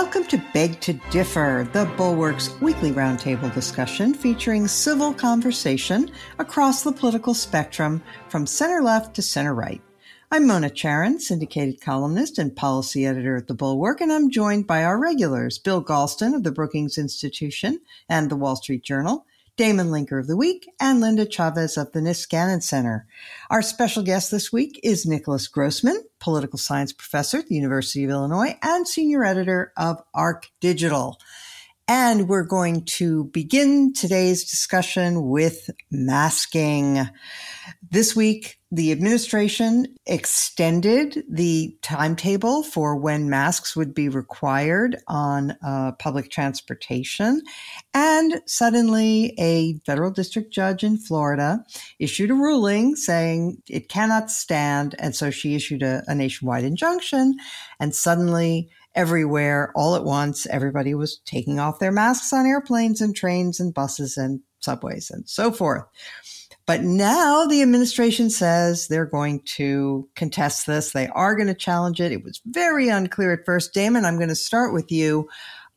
Welcome to Beg to Differ, the Bulwark's weekly roundtable discussion featuring civil conversation across the political spectrum from center left to center right. I'm Mona Charen, syndicated columnist and policy editor at The Bulwark, and I'm joined by our regulars, Bill Galston of the Brookings Institution and the Wall Street Journal, Damon Linker of the Week, and Linda Chavez of the Niskanen Center. Our special guest this week is Nicholas Grossman, political science professor at the University of Illinois and senior editor of ARC Digital. And we're going to begin today's discussion with masking. This week, the administration extended the timetable for when masks would be required on uh, public transportation. And suddenly, a federal district judge in Florida issued a ruling saying it cannot stand. And so she issued a, a nationwide injunction. And suddenly, everywhere all at once. Everybody was taking off their masks on airplanes and trains and buses and subways and so forth. But now the administration says they're going to contest this. They are going to challenge it. It was very unclear at first. Damon, I'm going to start with you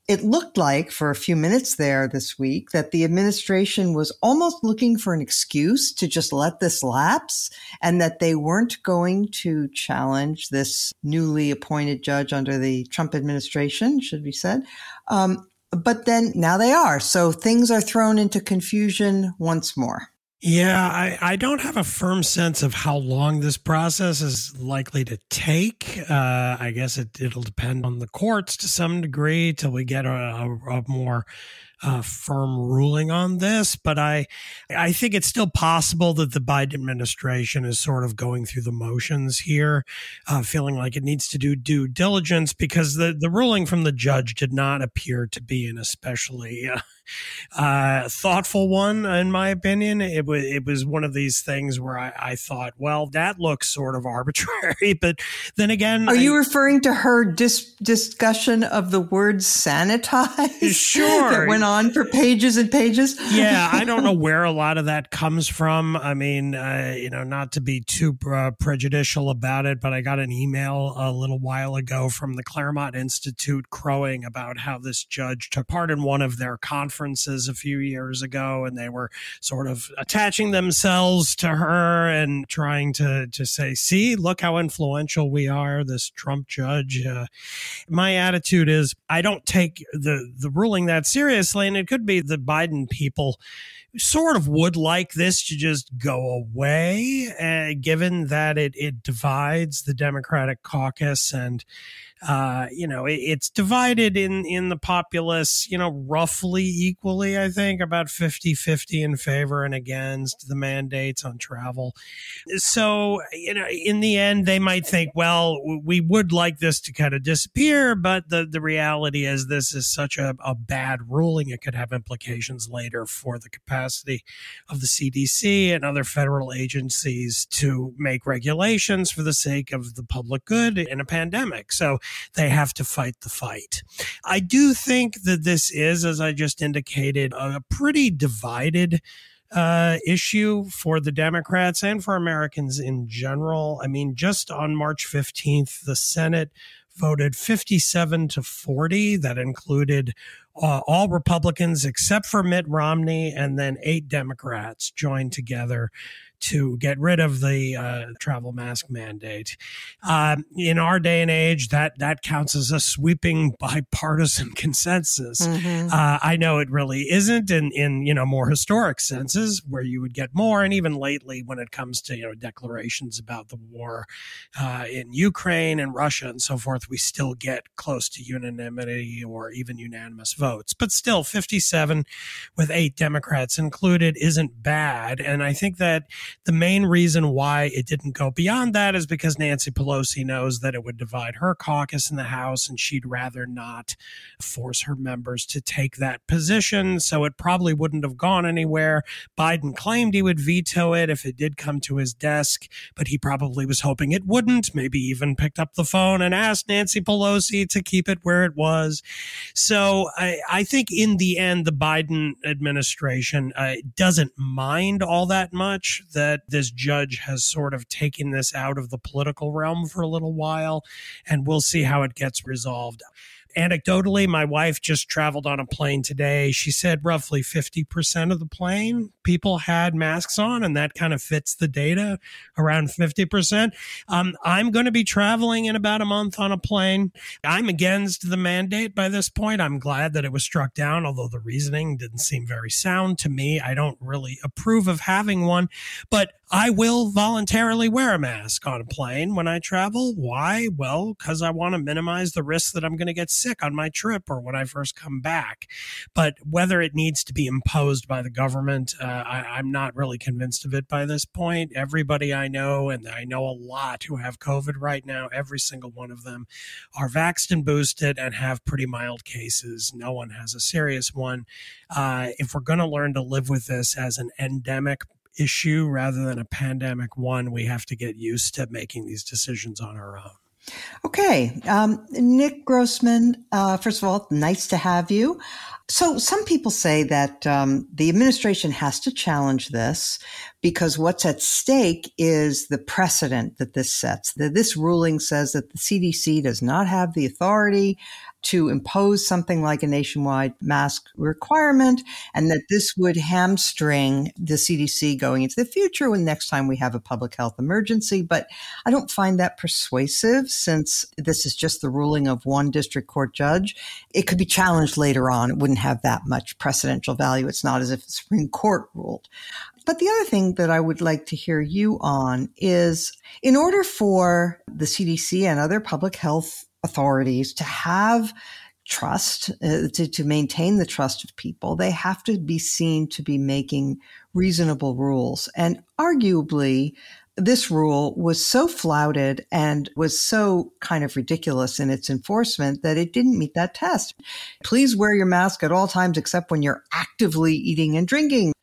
it looked like for a few minutes there this week that the administration was almost looking for an excuse to just let this lapse and that they weren't going to challenge this newly appointed judge under the Trump administration, should be said. Um, but then now they are. So things are thrown into confusion once more. Yeah, I, I don't have a firm sense of how long this process is likely to take. Uh, I guess it, it'll depend on the courts to some degree till we get a, a, a more uh, firm ruling on this, but I, I think it's still possible that the Biden administration is sort of going through the motions here, uh, feeling like it needs to do due diligence because the, the ruling from the judge did not appear to be an especially uh, uh, thoughtful one, in my opinion. It was it was one of these things where I, I thought, well, that looks sort of arbitrary, but then again, are I, you referring to her dis- discussion of the word sanitize? Sure, that went on for pages and pages. yeah, I don't know where a lot of that comes from. I mean, uh, you know, not to be too uh, prejudicial about it, but I got an email a little while ago from the Claremont Institute crowing about how this judge took part in one of their conferences conferences a few years ago, and they were sort of attaching themselves to her and trying to to say, "See, look how influential we are." This Trump judge. Uh, my attitude is, I don't take the the ruling that seriously, it could be the Biden people sort of would like this to just go away, uh, given that it it divides the Democratic caucus and uh, you know, it, it's divided in, in the populace, you know, roughly equally, I think, about 50 50 in favor and against the mandates on travel. So, you know, in the end, they might think, well, we would like this to kind of disappear, but the, the reality is this is such a, a bad ruling. It could have implications later for the capacity of the CDC and other federal agencies to make regulations for the sake of the public good in a pandemic. So, they have to fight the fight. I do think that this is, as I just indicated, a pretty divided uh, issue for the Democrats and for Americans in general. I mean, just on March 15th, the Senate voted 57 to 40. That included uh, all Republicans except for Mitt Romney, and then eight Democrats joined together to get rid of the uh, travel mask mandate. Um, in our day and age, that that counts as a sweeping bipartisan consensus. Mm-hmm. Uh, I know it really isn't in in you know more historic senses where you would get more, and even lately when it comes to you know declarations about the war uh, in Ukraine and Russia and so forth, we still get close to unanimity or even unanimous votes. But still, 57 with eight Democrats included isn't bad, and I think that the main reason why it didn't go beyond that is because Nancy Pelosi knows that it would divide her caucus in the House and she'd rather not force her members to take that position. So it probably wouldn't have gone anywhere. Biden claimed he would veto it if it did come to his desk, but he probably was hoping it wouldn't, maybe even picked up the phone and asked Nancy Pelosi to keep it where it was. So I, I think in the end, the Biden administration uh, doesn't mind all that much that this judge has sort of taken this out of the political realm for a little while, and we'll see how it gets resolved. Anecdotally, my wife just traveled on a plane today. She said roughly 50% of the plane people had masks on, and that kind of fits the data around 50%. Um, I'm going to be traveling in about a month on a plane. I'm against the mandate by this point. I'm glad that it was struck down, although the reasoning didn't seem very sound to me. I don't really approve of having one, but I will voluntarily wear a mask on a plane when I travel. Why? Well, because I want to minimize the risk that I'm going to get sick on my trip or when I first come back. But whether it needs to be imposed by the government, uh, I, am not really convinced of it by this point. Everybody I know, and I know a lot who have COVID right now, every single one of them are vaxxed and boosted and have pretty mild cases. No one has a serious one. Uh, if we're going to learn to live with this as an endemic issue rather than a pandemic one, we have to get used to making these decisions on our own. Okay. Um, Nick Grossman, uh, first of all, nice to have you. So some people say that um, the administration has to challenge this because what's at stake is the precedent that this sets. That this ruling says that the CDC does not have the authority to impose something like a nationwide mask requirement and that this would hamstring the CDC going into the future when next time we have a public health emergency. But I don't find that persuasive since this is just the ruling of one district court judge. It could be challenged later on. It wouldn't have that much precedential value. It's not as if the Supreme Court ruled. But the other thing that I would like to hear you on is in order for the CDC and other public health authorities to have trust, uh, to, to maintain the trust of people, they have to be seen to be making reasonable rules. And arguably, this rule was so flouted and was so kind of ridiculous in its enforcement that it didn't meet that test. Please wear your mask at all times except when you're actively eating and drinking.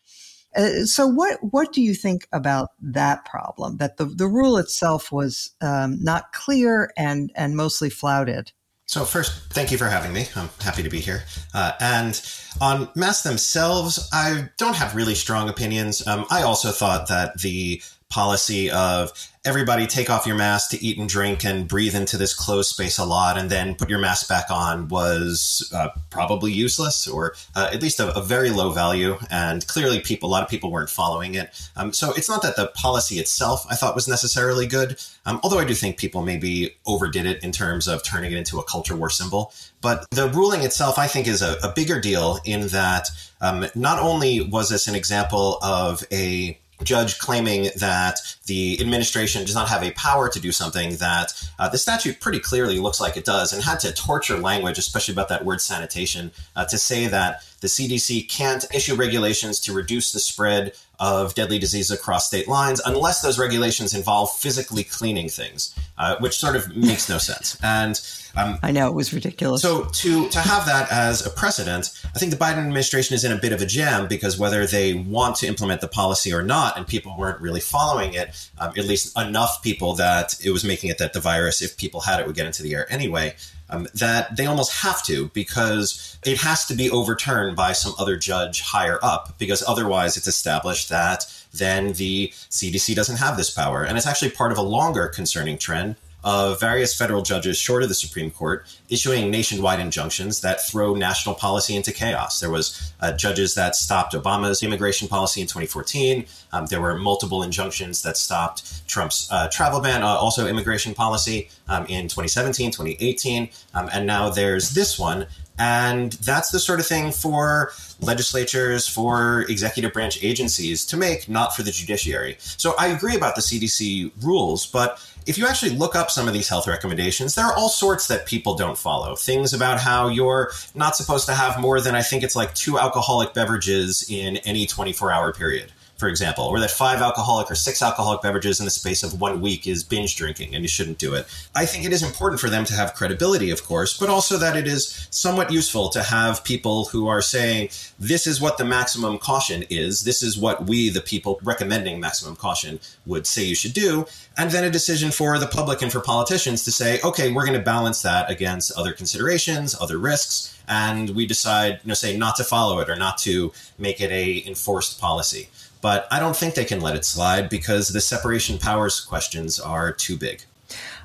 Uh, so what what do you think about that problem? That the, the rule itself was um, not clear and and mostly flouted. So first, thank you for having me. I'm happy to be here. Uh, and on masks themselves, I don't have really strong opinions. Um, I also thought that the policy of everybody take off your mask to eat and drink and breathe into this closed space a lot and then put your mask back on was uh, probably useless or uh, at least a, a, very low value and clearly people a lot of people weren't following it. Um, so it's not that the policy itself i thought was necessarily good um, although i do think people maybe overdid it in terms of turning it into a culture war symbol. But the ruling itself i think is a, a bigger deal in that um, not only was this an example of a judge claiming that the administration does not have a power to do something that uh, the statute pretty clearly looks like it does and had to torture language, especially about that word sanitation, uh, to say that the CDC can't issue regulations to reduce the spread of deadly diseases across state lines unless those regulations involve physically cleaning things, uh, which sort of makes no sense. And um, I know it was ridiculous. So to to have that as a precedent, I think the Biden administration is in a bit of a jam because whether they want to implement the policy or not, and people weren't really following it, um, at least enough people that it was making it that the virus, if people had it, would get into the air anyway um, that they almost have to because it has to be overturned by some other judge higher up because otherwise it's established that then the CDC doesn't have this power. And it's actually part of a longer concerning trend of various federal judges short of the Supreme Court issuing nationwide injunctions that throw national policy into chaos. There was uh, judges that stopped Obama's immigration policy in 2014. Um, there were multiple injunctions that stopped Trump's uh, travel ban, uh, also immigration policy um, in 2017, 2018, um, and now there's this one. And that's the sort of thing for legislatures, for executive branch agencies to make, not for the judiciary. So I agree about the CDC rules, but if you actually look up some of these health recommendations, there are all sorts that people don't follow. Things about how you're not supposed to have more than, I think it's like two alcoholic beverages in any 24 hour period for example, or that five alcoholic or six alcoholic beverages in the space of one week is binge drinking and you shouldn't do it. I think it is important for them to have credibility, of course, but also that it is somewhat useful to have people who are saying, this is what the maximum caution is, this is what we, the people recommending maximum caution, would say you should do. And then a decision for the public and for politicians to say, okay, we're going to balance that against other considerations, other risks, and we decide, you know, say not to follow it or not to make it a enforced policy. But I don't think they can let it slide because the separation powers questions are too big.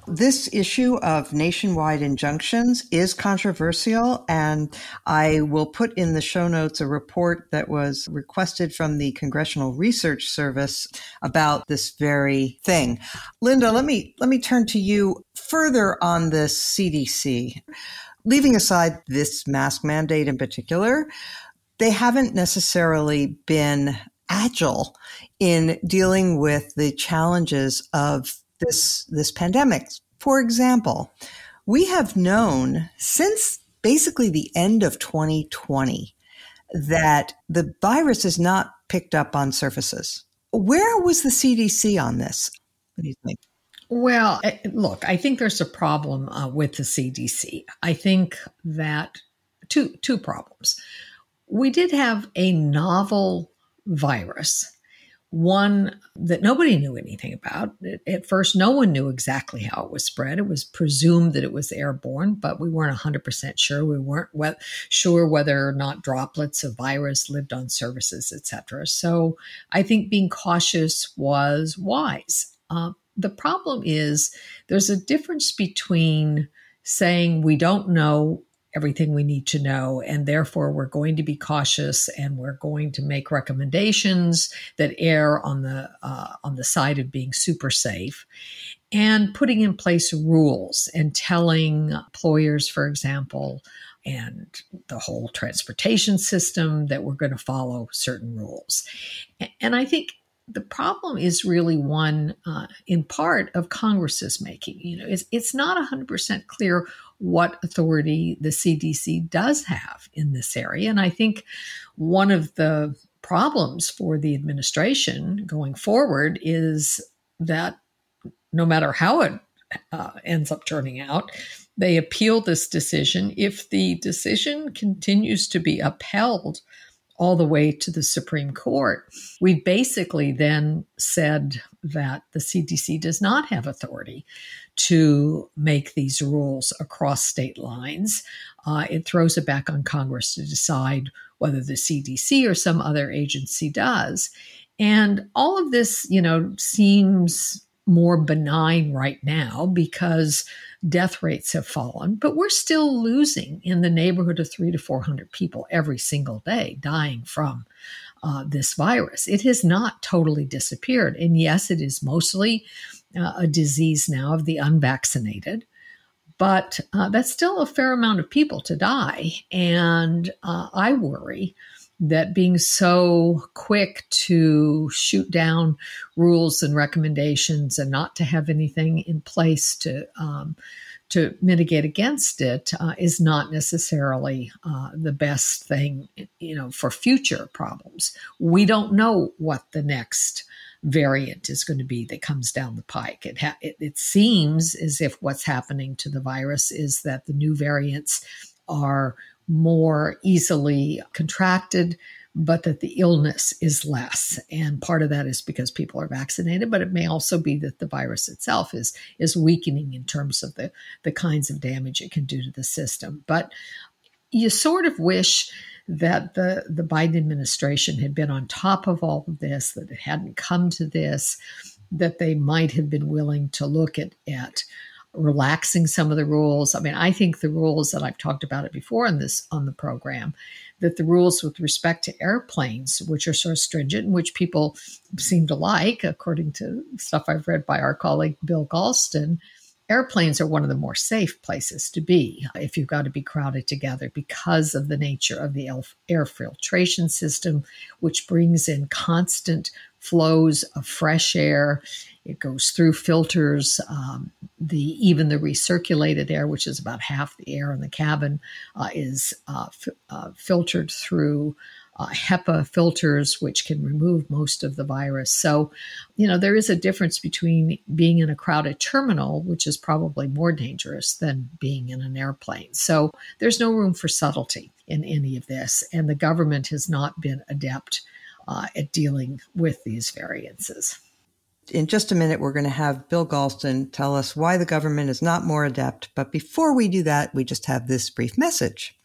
This issue of nationwide injunctions is controversial, and I will put in the show notes a report that was requested from the Congressional Research Service about this very thing. Linda, let me let me turn to you further on this CDC. Leaving aside this mask mandate in particular, they haven't necessarily been agile in dealing with the challenges of this, this pandemic. For example, we have known since basically the end of 2020 that the virus is not picked up on surfaces. Where was the CDC on this? What do you think? Well, eh, look, I think there's a problem uh, with the CDC. I think that two two problems. We did have a novel virus one that nobody knew anything about. At first, no one knew exactly how it was spread. It was presumed that it was airborne, but we weren't 100% sure. We weren't we- sure whether or not droplets of virus lived on surfaces, etc. So I think being cautious was wise. Uh, the problem is there's a difference between saying we don't know everything we need to know. And therefore, we're going to be cautious and we're going to make recommendations that err on the, uh, on the side of being super safe. And putting in place rules and telling employers, for example, and the whole transportation system that we're going to follow certain rules. And I think the problem is really one, uh, in part, of Congress's making. You know, it's, it's not 100% clear what authority the CDC does have in this area. And I think one of the problems for the administration going forward is that no matter how it uh, ends up turning out, they appeal this decision. If the decision continues to be upheld all the way to the Supreme Court, we basically then said that the CDC does not have authority to make these rules across state lines. Uh, it throws it back on Congress to decide whether the CDC or some other agency does. And all of this, you know, seems more benign right now because death rates have fallen, but we're still losing in the neighborhood of three to 400 people every single day dying from uh, this virus. It has not totally disappeared. And yes, it is mostly uh, a disease now of the unvaccinated. But uh, that's still a fair amount of people to die. And uh, I worry that being so quick to shoot down rules and recommendations and not to have anything in place to um, to mitigate against it uh, is not necessarily uh, the best thing, you know, for future problems. We don't know what the next variant is going to be that comes down the pike. It, ha- it, it seems as if what's happening to the virus is that the new variants are more easily contracted, but that the illness is less. And part of that is because people are vaccinated, but it may also be that the virus itself is is weakening in terms of the, the kinds of damage it can do to the system. But you sort of wish that the, the Biden administration had been on top of all of this, that it hadn't come to this, that they might have been willing to look at, at relaxing some of the rules. I mean, I think the rules that I've talked about it before on this on the program, that the rules with respect to airplanes, which are so stringent, and which people seem to like, according to stuff I've read by our colleague Bill Galston, airplanes are one of the more safe places to be if you've got to be crowded together because of the nature of the air filtration system, which brings in constant flows of fresh air. It goes through filters. Um, the even the recirculated air, which is about half the air in the cabin, uh, is uh, f- uh, filtered through uh, HEPA filters, which can remove most of the virus. So, you know, there is a difference between being in a crowded terminal, which is probably more dangerous than being in an airplane. So, there's no room for subtlety in any of this. And the government has not been adept uh, at dealing with these variances. In just a minute, we're going to have Bill Galston tell us why the government is not more adept. But before we do that, we just have this brief message.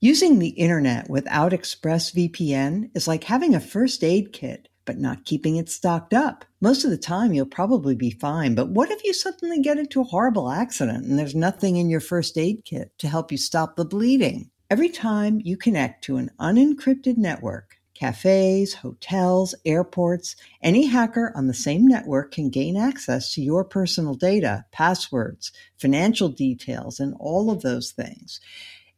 Using the internet without ExpressVPN is like having a first aid kit but not keeping it stocked up. Most of the time, you'll probably be fine. But what if you suddenly get into a horrible accident and there's nothing in your first aid kit to help you stop the bleeding? Every time you connect to an unencrypted network, cafes, hotels, airports, any hacker on the same network can gain access to your personal data, passwords, financial details, and all of those things.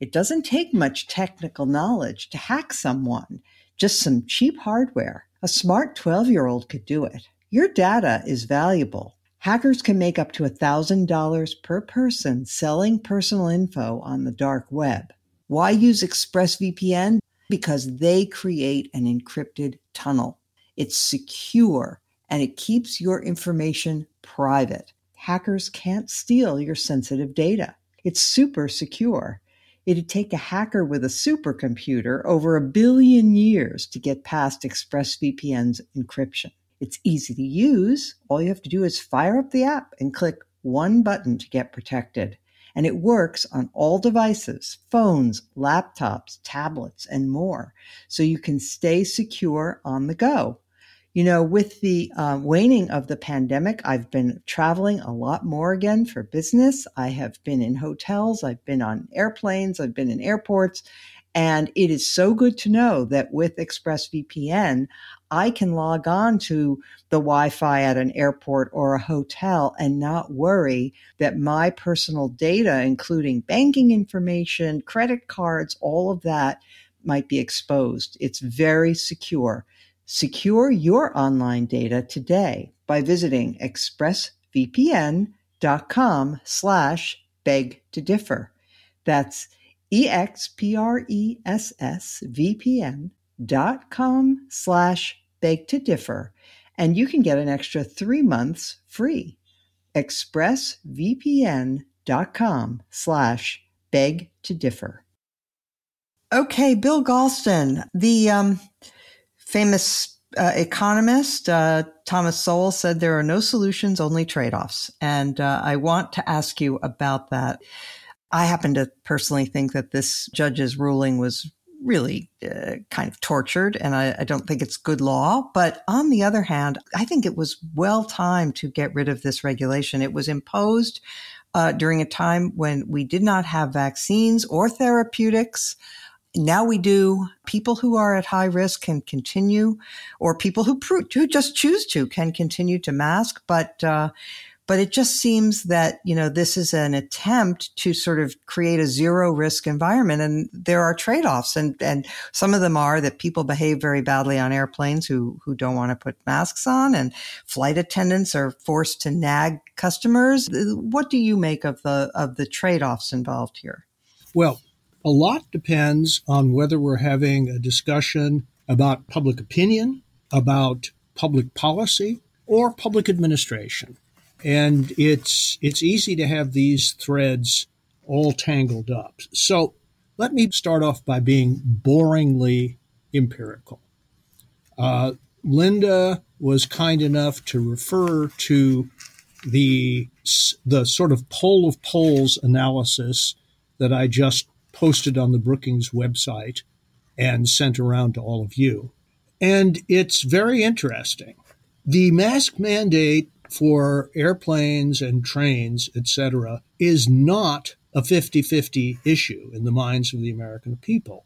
It doesn't take much technical knowledge to hack someone, just some cheap hardware. A smart 12 year old could do it. Your data is valuable. Hackers can make up to $1,000 per person selling personal info on the dark web. Why use ExpressVPN? Because they create an encrypted tunnel. It's secure and it keeps your information private. Hackers can't steal your sensitive data. It's super secure. It'd take a hacker with a supercomputer over a billion years to get past ExpressVPN's encryption. It's easy to use. All you have to do is fire up the app and click one button to get protected. And it works on all devices, phones, laptops, tablets, and more. So you can stay secure on the go. You know, with the uh, waning of the pandemic, I've been traveling a lot more again for business. I have been in hotels, I've been on airplanes, I've been in airports. And it is so good to know that with ExpressVPN, I can log on to the Wi Fi at an airport or a hotel and not worry that my personal data, including banking information, credit cards, all of that might be exposed. It's very secure. Secure your online data today by visiting expressvpn.com slash beg to differ. That's E-X-P-R-E-S-S-V-P-N dot com slash beg to differ. And you can get an extra three months free. expressvpn.com slash beg to differ. Okay, Bill Galston, the um, famous uh, economist uh, Thomas Sowell said there are no solutions, only trade offs. And uh, I want to ask you about that. I happen to personally think that this judge's ruling was really uh, kind of tortured, and I, I, don't think it's good law. But on the other hand, I think it was well timed to get rid of this regulation. It was imposed uh, during a time when we did not have vaccines or therapeutics. Now we do. People who are at high risk can continue, or people who, who just choose to can continue to mask. But uh, but it just seems that you know this is an attempt to sort of create a zero risk environment, and there are trade offs, and and some of them are that people behave very badly on airplanes who who don't want to put masks on, and flight attendants are forced to nag customers. What do you make of the of the trade offs involved here? Well, a lot depends on whether we're having a discussion about public opinion, about public policy, or public administration. And it's it's easy to have these threads all tangled up. So let me start off by being boringly empirical. Uh, Linda was kind enough to refer to the the sort of poll of polls analysis that I just posted on the Brookings website and sent around to all of you. And it's very interesting. The mask mandate for airplanes and trains, etc., is not a 50 50 issue in the minds of the American people.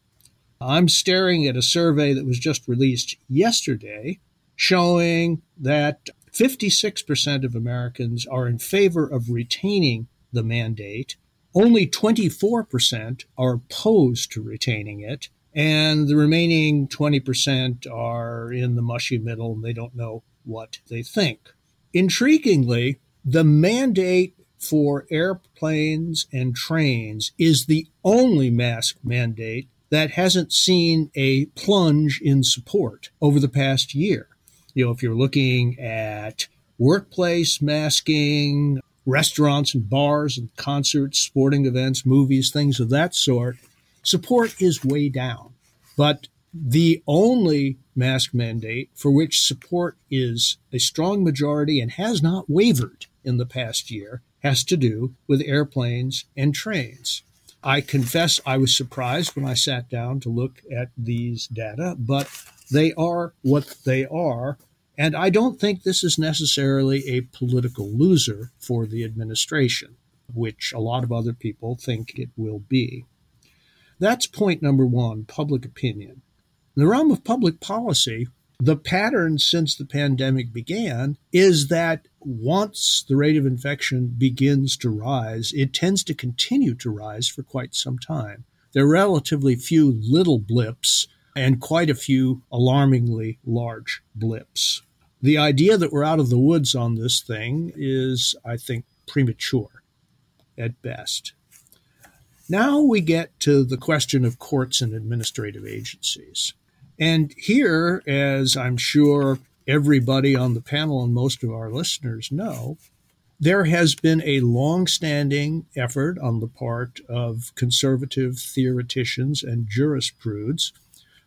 I'm staring at a survey that was just released yesterday showing that 56% of Americans are in favor of retaining the mandate only 24% are opposed to retaining it, and the remaining 20% are in the mushy middle and they don't know what they think. Intriguingly, the mandate for airplanes and trains is the only mask mandate that hasn't seen a plunge in support over the past year. You know, if you're looking at workplace masking, restaurants and bars and concerts, sporting events, movies, things of that sort, support is way down. But the only mask mandate for which support is a strong majority and has not wavered in the past year has to do with airplanes and trains. I confess I was surprised when I sat down to look at these data, but They are what they are. And I don't think this is necessarily a political loser for the administration, which a lot of other people think it will be. That's point number one public opinion. In the realm of public policy, the pattern since the pandemic began is that once the rate of infection begins to rise, it tends to continue to rise for quite some time. There are relatively few little blips and quite a few alarmingly large blips. The idea that we're out of the woods on this thing is, I think, premature at best. Now we get to the question of courts and administrative agencies. And here, as I'm sure everybody on the panel and most of our listeners know, there has been a long-standing effort on the part of conservative theoreticians and jurisprudence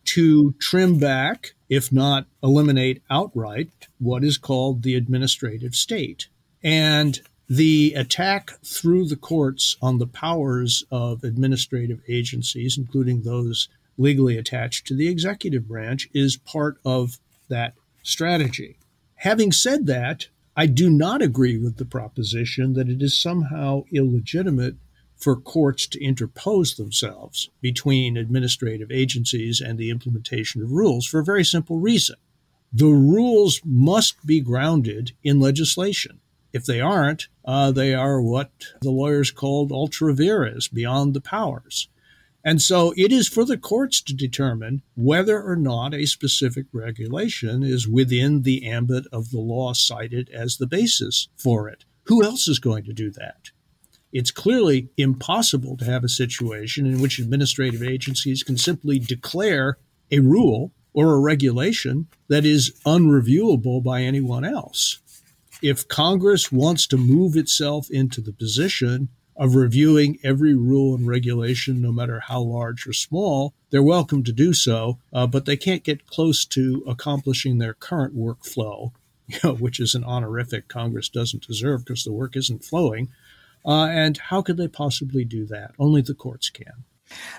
to trim back, if not eliminate outright, what is called the administrative state. And the attack through the courts on the powers of administrative agencies, including those legally attached to the executive branch, is part of that strategy. Having said that, I do not agree with the proposition that it is somehow illegitimate for courts to interpose themselves between administrative agencies and the implementation of rules for a very simple reason. The rules must be grounded in legislation. If they aren't, uh, they are what the lawyers called ultra vires, beyond the powers. And so it is for the courts to determine whether or not a specific regulation is within the ambit of the law cited as the basis for it. Who else is going to do that? It's clearly impossible to have a situation in which administrative agencies can simply declare a rule or a regulation that is unreviewable by anyone else. If Congress wants to move itself into the position of reviewing every rule and regulation, no matter how large or small, they're welcome to do so, uh, but they can't get close to accomplishing their current workflow, you know, which is an honorific Congress doesn't deserve because the work isn't flowing. Uh, and how could they possibly do that? Only the courts can.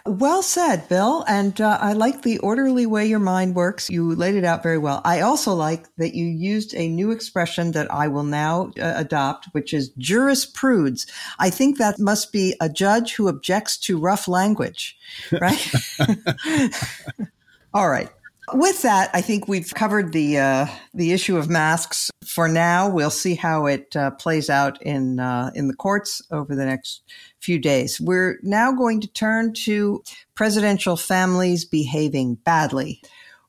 Well said, Bill. And uh, I like the orderly way your mind works. You laid it out very well. I also like that you used a new expression that I will now uh, adopt, which is jurisprudes. I think that must be a judge who objects to rough language, right? All right. With that, I think we've covered the uh, the issue of masks for now. We'll see how it uh, plays out in uh, in the courts over the next few days. We're now going to turn to presidential families behaving badly.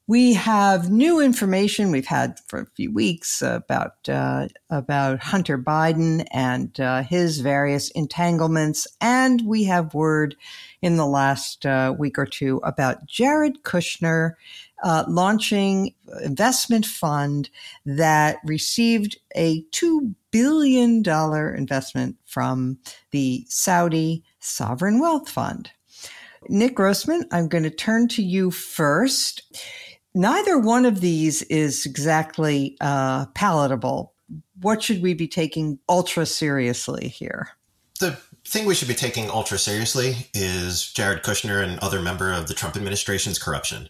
We have new information we've had for a few weeks about uh, about Hunter Biden and uh, his various entanglements, and we have word in the last uh, week or two about Jared Kushner uh, launching investment fund that received a $2 billion investment from the Saudi Sovereign Wealth Fund. Nick Grossman, I'm going to turn to you first. Neither one of these is exactly uh, palatable. What should we be taking ultra seriously here? The thing we should be taking ultra seriously is Jared Kushner and other member of the Trump administration's corruption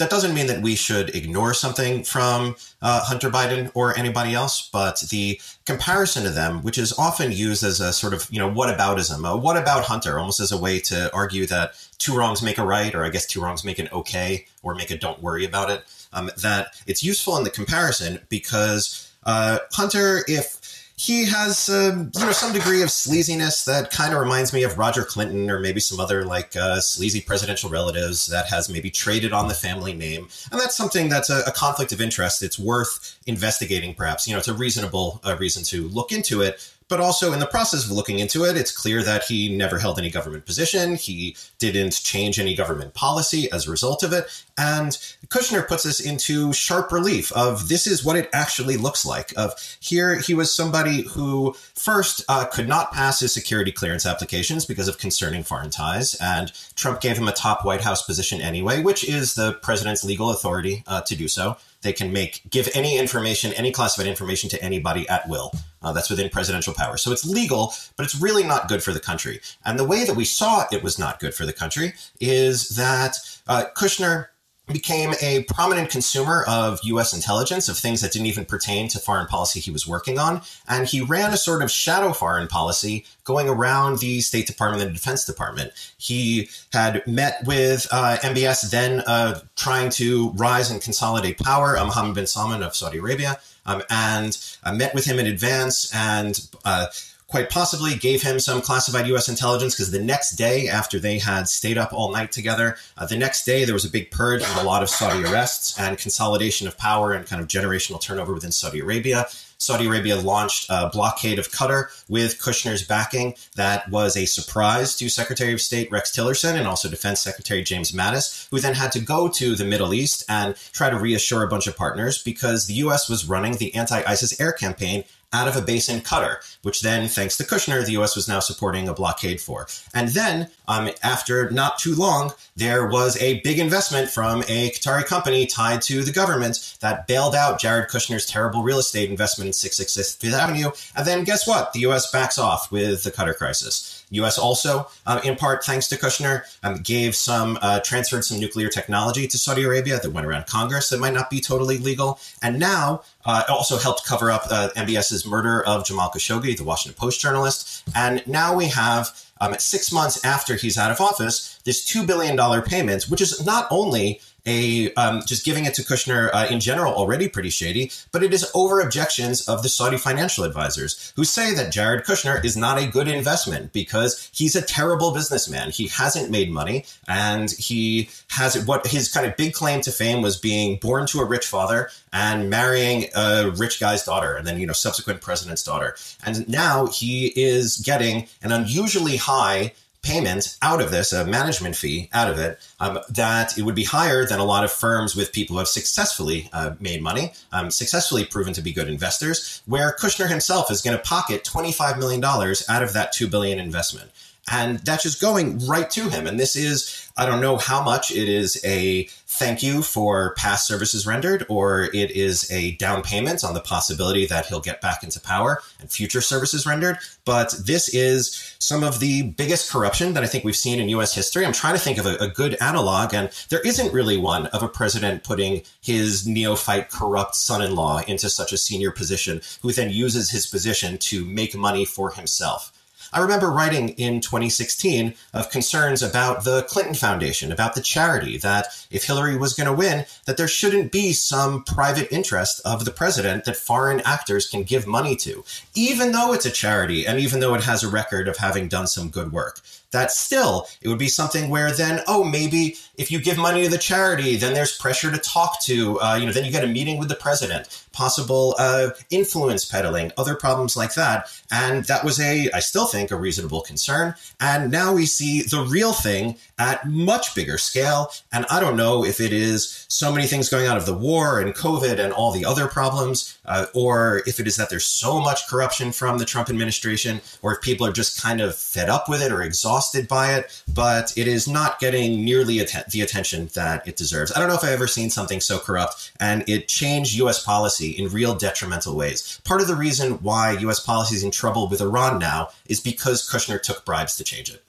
that doesn't mean that we should ignore something from uh, Hunter Biden or anybody else, but the comparison to them, which is often used as a sort of, you know, whataboutism, a what about Hunter, almost as a way to argue that two wrongs make a right, or I guess two wrongs make an okay, or make a don't worry about it, um, that it's useful in the comparison because uh, Hunter, if he has um, you know some degree of sleaziness that kind of reminds me of Roger Clinton or maybe some other like uh, sleazy presidential relatives that has maybe traded on the family name, and that's something that's a, a conflict of interest. It's worth investigating, perhaps. You know, it's a reasonable uh, reason to look into it. But also, in the process of looking into it, it's clear that he never held any government position. He didn't change any government policy as a result of it. And Kushner puts us into sharp relief of this is what it actually looks like. Of here, he was somebody who first uh, could not pass his security clearance applications because of concerning foreign ties, and Trump gave him a top White House position anyway, which is the president's legal authority uh, to do so. They can make give any information, any classified information to anybody at will. Uh, that's within presidential power. So it's legal, but it's really not good for the country. And the way that we saw it was not good for the country is that uh, Kushner became a prominent consumer of U.S. intelligence, of things that didn't even pertain to foreign policy he was working on. And he ran a sort of shadow foreign policy going around the State Department and the Defense Department. He had met with uh, MBS, then uh, trying to rise and consolidate power, uh, Mohammed bin Salman of Saudi Arabia, um, and uh, met with him in advance and uh, quite possibly gave him some classified U.S. intelligence because the next day, after they had stayed up all night together, uh, the next day there was a big purge of a lot of Saudi arrests and consolidation of power and kind of generational turnover within Saudi Arabia. Saudi Arabia launched a blockade of Qatar with Kushner's backing. That was a surprise to Secretary of State Rex Tillerson and also Defense Secretary James Mattis, who then had to go to the Middle East and try to reassure a bunch of partners because the U.S. was running the anti ISIS air campaign out of a base in Qatar, which then, thanks to Kushner, the U.S. was now supporting a blockade for. And then, um, after not too long, there was a big investment from a Qatari company tied to the government that bailed out Jared Kushner's terrible real estate investment in 666 Fifth Avenue. And then, guess what? The U.S. backs off with the Qatar crisis. U.S. also, uh, in part thanks to Kushner, um, gave some uh, transferred some nuclear technology to Saudi Arabia that went around Congress that might not be totally legal, and now uh, also helped cover up uh, MBS's murder of Jamal Khashoggi, the Washington Post journalist. And now we have, um, six months after he's out of office, this $2 billion payment, which is not only a um, just giving it to Kushner uh, in general already pretty shady, but it is over objections of the Saudi financial advisors who say that Jared Kushner is not a good investment because he's a terrible businessman. He hasn't made money, and he has what his kind of big claim to fame was being born to a rich father and marrying a rich guy's daughter, and then you know subsequent president's daughter, and now he is getting an unusually high payment out of this, a management fee out of it, um, that it would be higher than a lot of firms with people who have successfully uh, made money, um, successfully proven to be good investors, where Kushner himself is going to pocket $25 million out of that 2 billion investment. And that's just going right to him. And this is, I don't know how much it is a thank you for past services rendered, or it is a down payment on the possibility that he'll get back into power and future services rendered. But this is some of the biggest corruption that I think we've seen in US history. I'm trying to think of a, a good analog, and there isn't really one of a president putting his neophyte corrupt son in law into such a senior position who then uses his position to make money for himself. I remember writing in 2016 of concerns about the Clinton Foundation, about the charity, that if Hillary was going to win, that there shouldn't be some private interest of the president that foreign actors can give money to, even though it's a charity and even though it has a record of having done some good work that still it would be something where then oh maybe if you give money to the charity then there's pressure to talk to uh, you know then you get a meeting with the president possible uh, influence peddling other problems like that. And that was a i still think a reasonable concern. And now we see the real thing at much bigger scale. And i don't know if it is so many things going out of the war and covid and all the other problems uh, or if it is that there's so much corruption from the trump administration or if people are just kind of fed up with it or exhausted exhausted by it, but it is not getting nearly att- the attention that it deserves. I don't know if I've ever seen something so corrupt, and it changed U.S. policy in real detrimental ways. Part of the reason why U.S. policy is in trouble with Iran now is because Kushner took bribes to change it.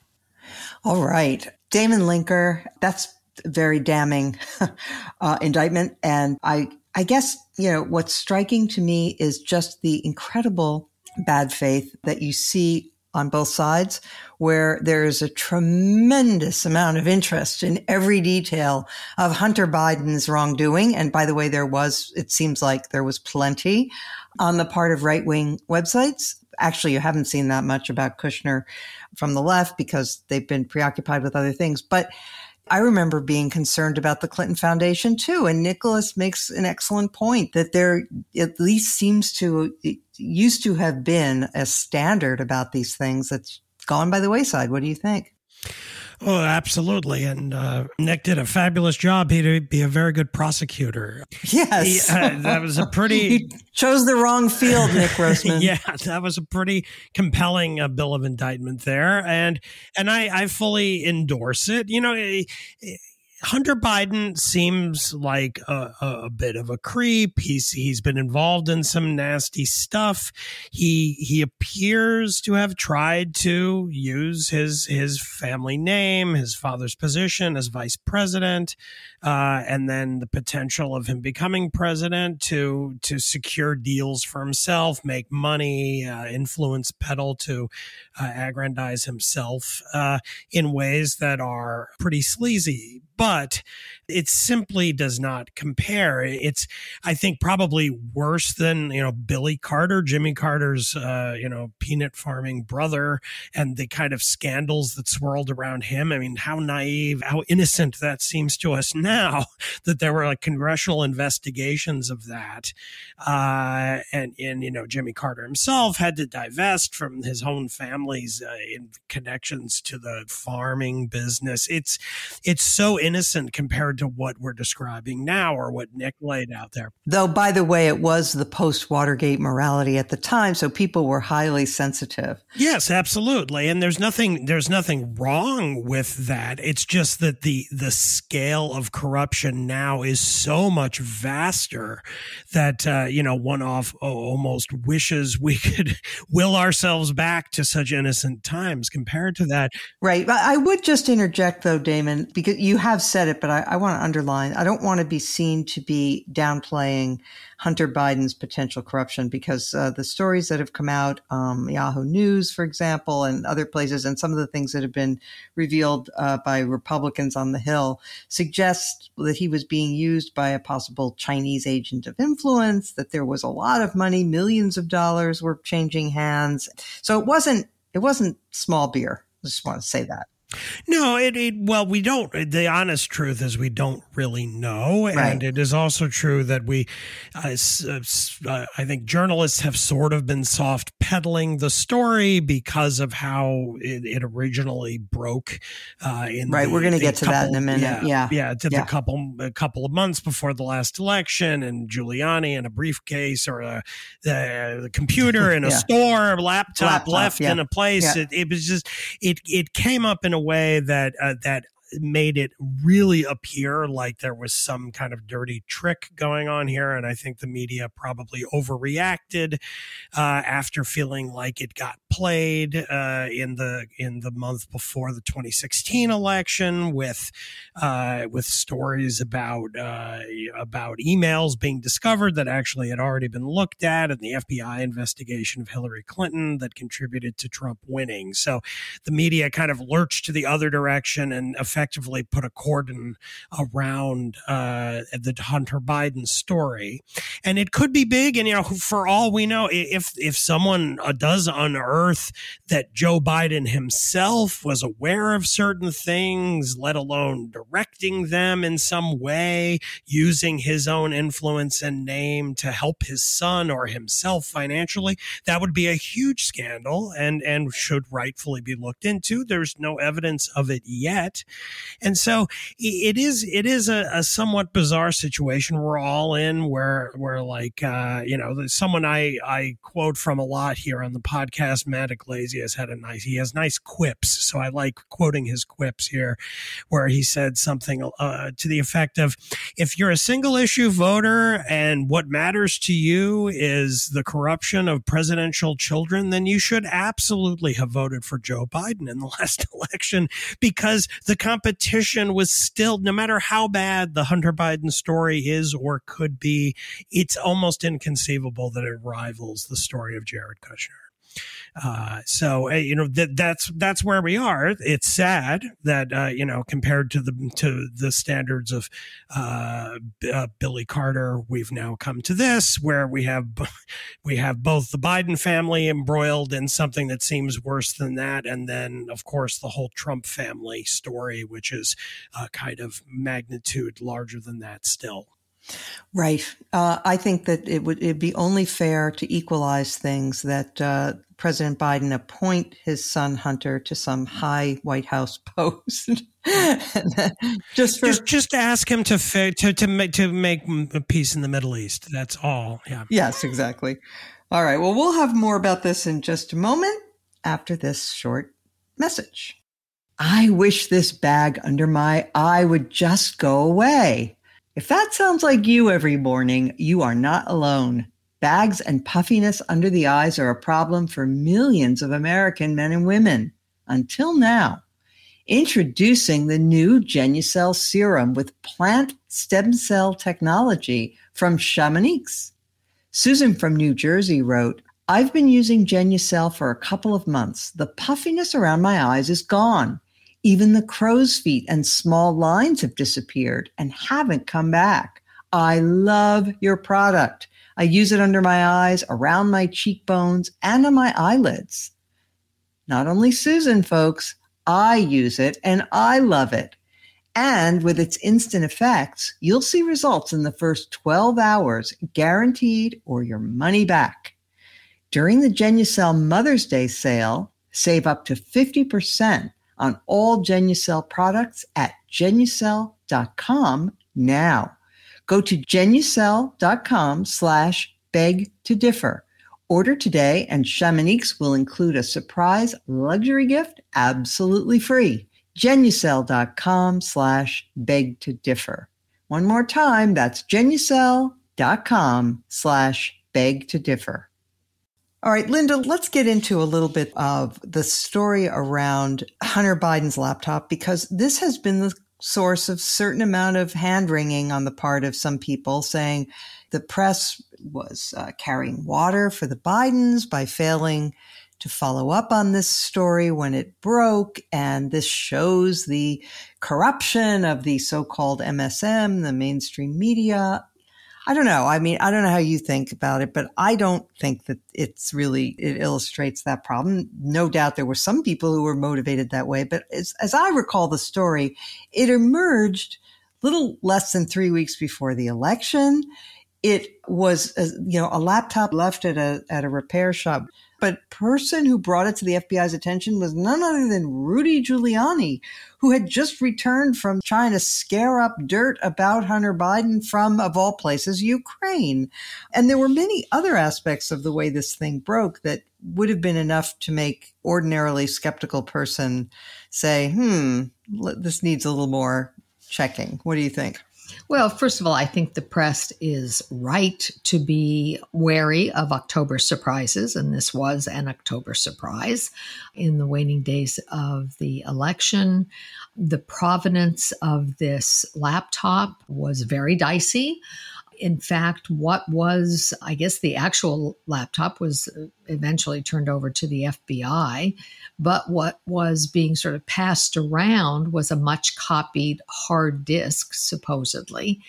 All right. Damon Linker, that's very damning uh, indictment. And I, I guess, you know, what's striking to me is just the incredible bad faith that you see on both sides, where there is a tremendous amount of interest in every detail of Hunter Biden's wrongdoing. And by the way, there was, it seems like there was plenty on the part of right wing websites. Actually, you haven't seen that much about Kushner from the left because they've been preoccupied with other things. But I remember being concerned about the Clinton Foundation too. And Nicholas makes an excellent point that there at least seems to used to have been a standard about these things that's gone by the wayside. What do you think? Oh, absolutely. And uh, Nick did a fabulous job. He'd be a very good prosecutor. Yes. He, uh, that was a pretty. he chose the wrong field, Nick Grossman. yeah, that was a pretty compelling uh, bill of indictment there. And and I, I fully endorse it. You know, Hunter Biden seems like a, a, bit of a creep. He's he's been involved in some nasty stuff. He he appears to have tried to use his his family name, his father's position as vice president, uh, and then the potential of him becoming president to to secure deals for himself, make money, uh, influence peddle to uh, aggrandize himself uh, in ways that are pretty sleazy but it simply does not compare. It's, I think, probably worse than, you know, Billy Carter, Jimmy Carter's, uh, you know, peanut farming brother and the kind of scandals that swirled around him. I mean, how naive, how innocent that seems to us now that there were like congressional investigations of that. Uh, and, and, you know, Jimmy Carter himself had to divest from his own family's uh, connections to the farming business. It's, it's so innocent compared to what we're describing now or what Nick laid out there. Though, by the way, it was the post Watergate morality at the time, so people were highly sensitive. Yes, absolutely, and there's nothing there's nothing wrong with that. It's just that the the scale of corruption now is so much vaster that uh, you know one off oh, almost wishes we could will ourselves back to such innocent times compared to that. Right. I would just interject though, Damon, because you have said it, but I, I want to underline I don't want to be seen to be downplaying Hunter Biden's potential corruption because uh, the stories that have come out, um, Yahoo News, for example, and other places, and some of the things that have been revealed uh, by Republicans on the Hill suggest that he was being used by a possible Chinese agent of influence, that there was a lot of money, millions of dollars were changing hands. So it wasn't it wasn't small beer. I just want to say that. No, it, it, well, we don't. The honest truth is we don't really know, right. and it is also true that we, uh, uh, I think, journalists have sort of been soft peddling the story because of how it, it originally broke. Uh, in right, the, we're going to get to couple, that in a minute. Yeah, yeah, yeah to yeah. the couple a couple of months before the last election, and Giuliani in a briefcase or a, the, the computer in a yeah. store, laptop, laptop left in a place. It, it was just it it came up in a way that uh, that made it really appear like there was some kind of dirty trick going on here. And I think the media probably overreacted uh, after feeling like it got played uh, in the in the month before the 2016 election with uh, with stories about uh, about emails being discovered that actually had already been looked at and the FBI investigation of Hillary Clinton that contributed to Trump winning. So the media kind of lurched to the other direction and effectively put a cordon around uh, the Hunter Biden story. And it could be big. And, you know, for all we know, if, if someone uh, does unearth that Joe Biden himself was aware of certain things, let alone directing them in some way, using his own influence and name to help his son or himself financially, that would be a huge scandal and, and should rightfully be looked into. There's no evidence of it yet. And so it is it is a, a somewhat bizarre situation. We're all in where where like uh, you know someone I I quote from a lot here on the podcast Matt Yglesias had a nice he has nice quips. So I like quoting his quips here where he said something uh, to the effect of if you're a single issue voter and what matters to you is the corruption of presidential children then you should absolutely have voted for Joe Biden in the last election because the competition competition was still, no matter how bad the Hunter Biden story is or could be, it's almost inconceivable that it rivals the story of Jared Kushner. Uh, so uh, you know that that's that's where we are. It's sad that uh, you know compared to the to the standards of uh, uh, Billy Carter, we've now come to this where we have we have both the Biden family embroiled in something that seems worse than that, and then of course the whole Trump family story, which is a kind of magnitude larger than that still. Right. Uh, I think that it would it'd be only fair to equalize things that uh, President Biden appoint his son Hunter to some high White House post. just for just just ask him to to to make to make peace in the Middle East. That's all. Yeah. Yes, exactly. All right. Well, we'll have more about this in just a moment after this short message. I wish this bag under my eye would just go away. If that sounds like you every morning, you are not alone. Bags and puffiness under the eyes are a problem for millions of American men and women. Until now. Introducing the new Genucel serum with plant stem cell technology from Chamonix. Susan from New Jersey wrote, I've been using Genucel for a couple of months. The puffiness around my eyes is gone. Even the crow's feet and small lines have disappeared and haven't come back. I love your product. I use it under my eyes, around my cheekbones, and on my eyelids. Not only Susan, folks, I use it and I love it. And with its instant effects, you'll see results in the first 12 hours, guaranteed, or your money back. During the Genucel Mother's Day sale, save up to 50% on all Genucel products at genucel.com now. Go to genucel.com slash beg to differ. Order today and Chamonix will include a surprise luxury gift absolutely free genucel.com slash beg to differ. One more time, that's genucel.com slash beg to differ. All right, Linda, let's get into a little bit of the story around Hunter Biden's laptop because this has been the source of certain amount of hand wringing on the part of some people saying the press was uh, carrying water for the Bidens by failing to follow up on this story when it broke. And this shows the corruption of the so called MSM, the mainstream media. I don't know. I mean, I don't know how you think about it, but I don't think that it's really, it illustrates that problem. No doubt there were some people who were motivated that way, but as, as I recall the story, it emerged little less than three weeks before the election. It was, you know, a laptop left at a, at a repair shop but person who brought it to the FBI's attention was none other than Rudy Giuliani, who had just returned from trying to scare up dirt about Hunter Biden from, of all places, Ukraine. And there were many other aspects of the way this thing broke that would have been enough to make ordinarily skeptical person say, hmm, this needs a little more checking. What do you think? Well, first of all, I think the press is right to be wary of October surprises, and this was an October surprise in the waning days of the election. The provenance of this laptop was very dicey in fact, what was, I guess, the actual laptop was eventually turned over to the FBI. But what was being sort of passed around was a much copied hard disk, supposedly.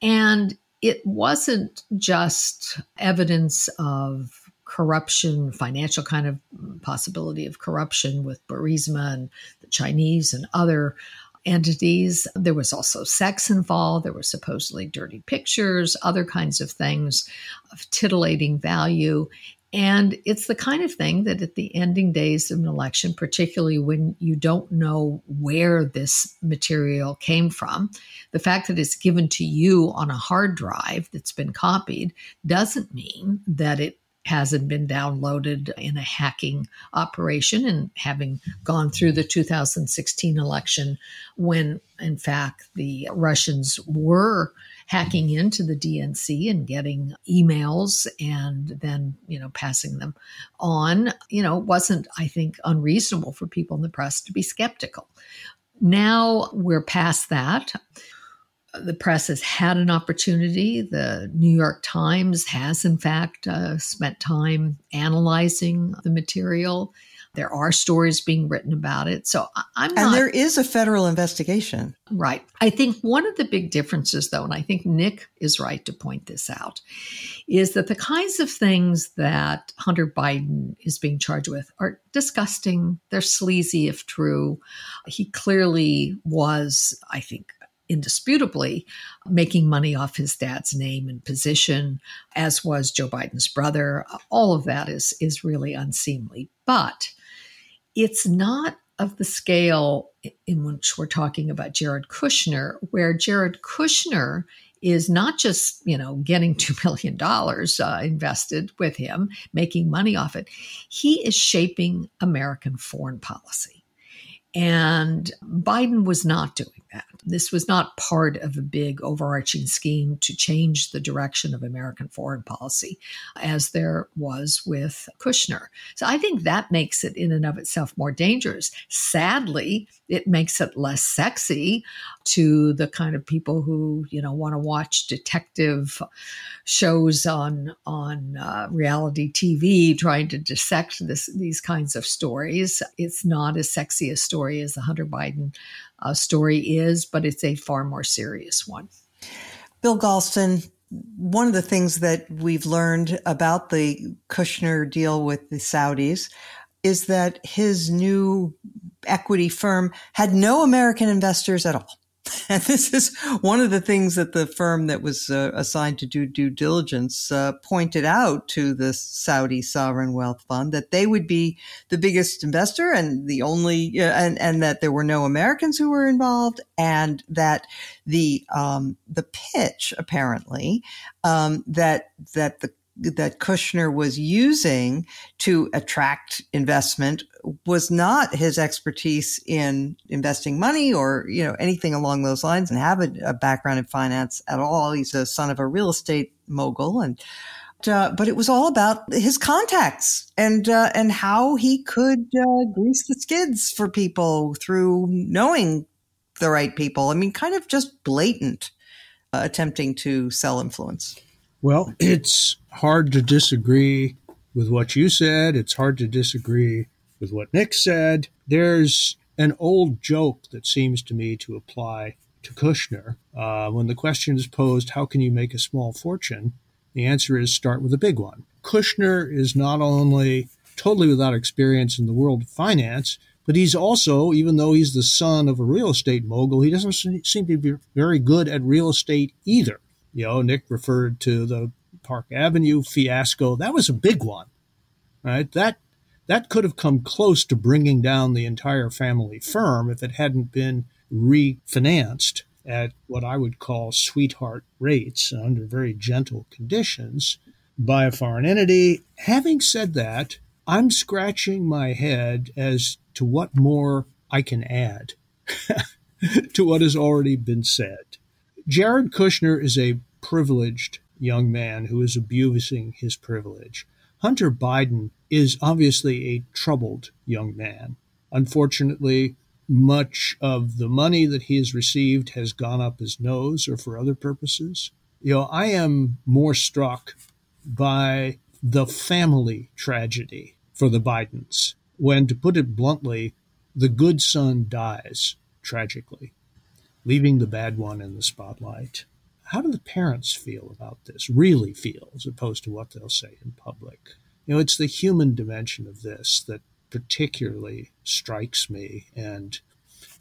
And it wasn't just evidence of corruption, financial kind of possibility of corruption with Burisma and the Chinese and other entities. There was also sex involved. There were supposedly dirty pictures, other kinds of things of titillating value. And it's the kind of thing that at the ending days of an election, particularly when you don't know where this material came from, the fact that it's given to you on a hard drive that's been copied doesn't mean that it hasn't been downloaded in a hacking operation and having gone through the 2016 election when in fact the Russians were hacking into the DNC and getting emails and then you know passing them on you know it wasn't i think unreasonable for people in the press to be skeptical. Now we're past that the press has had an opportunity. The New York Times has, in fact, uh, spent time analyzing the material. There are stories being written about it. So I'm not. And there is a federal investigation. Right. I think one of the big differences, though, and I think Nick is right to point this out, is that the kinds of things that Hunter Biden is being charged with are disgusting. They're sleazy, if true. He clearly was, I think, indisputably making money off his dad's name and position, as was Joe Biden's brother. All of that is, is really unseemly. But it's not of the scale in which we're talking about Jared Kushner, where Jared Kushner is not just you know getting two million dollars uh, invested with him, making money off it. He is shaping American foreign policy. And Biden was not doing that. This was not part of a big overarching scheme to change the direction of American foreign policy, as there was with Kushner. So I think that makes it in and of itself more dangerous. Sadly, it makes it less sexy to the kind of people who you know want to watch detective shows on on uh, reality TV trying to dissect this these kinds of stories. It's not as sexy a story as the Hunter Biden uh, story is, but it's a far more serious one. Bill Galston, one of the things that we've learned about the Kushner deal with the Saudis is that his new equity firm had no American investors at all. And this is one of the things that the firm that was uh, assigned to do due diligence uh, pointed out to the Saudi sovereign wealth fund that they would be the biggest investor and the only, uh, and, and that there were no Americans who were involved and that the, um, the pitch apparently, um, that, that the that Kushner was using to attract investment was not his expertise in investing money or you know anything along those lines and have a, a background in finance at all he's a son of a real estate mogul and uh, but it was all about his contacts and uh, and how he could uh, grease the skids for people through knowing the right people. I mean, kind of just blatant uh, attempting to sell influence. Well, it's hard to disagree with what you said. It's hard to disagree with what Nick said. There's an old joke that seems to me to apply to Kushner. Uh, when the question is posed, how can you make a small fortune? The answer is start with a big one. Kushner is not only totally without experience in the world of finance, but he's also, even though he's the son of a real estate mogul, he doesn't seem to be very good at real estate either. You know, Nick referred to the Park Avenue fiasco. That was a big one, right? That that could have come close to bringing down the entire family firm if it hadn't been refinanced at what I would call sweetheart rates under very gentle conditions by a foreign entity. Having said that, I'm scratching my head as to what more I can add to what has already been said. Jared Kushner is a privileged young man who is abusing his privilege. Hunter Biden is obviously a troubled young man. Unfortunately, much of the money that he has received has gone up his nose or for other purposes. You know, I am more struck by the family tragedy for the Bidens when, to put it bluntly, the good son dies tragically, leaving the bad one in the spotlight how do the parents feel about this, really feel, as opposed to what they'll say in public? You know, it's the human dimension of this that particularly strikes me. And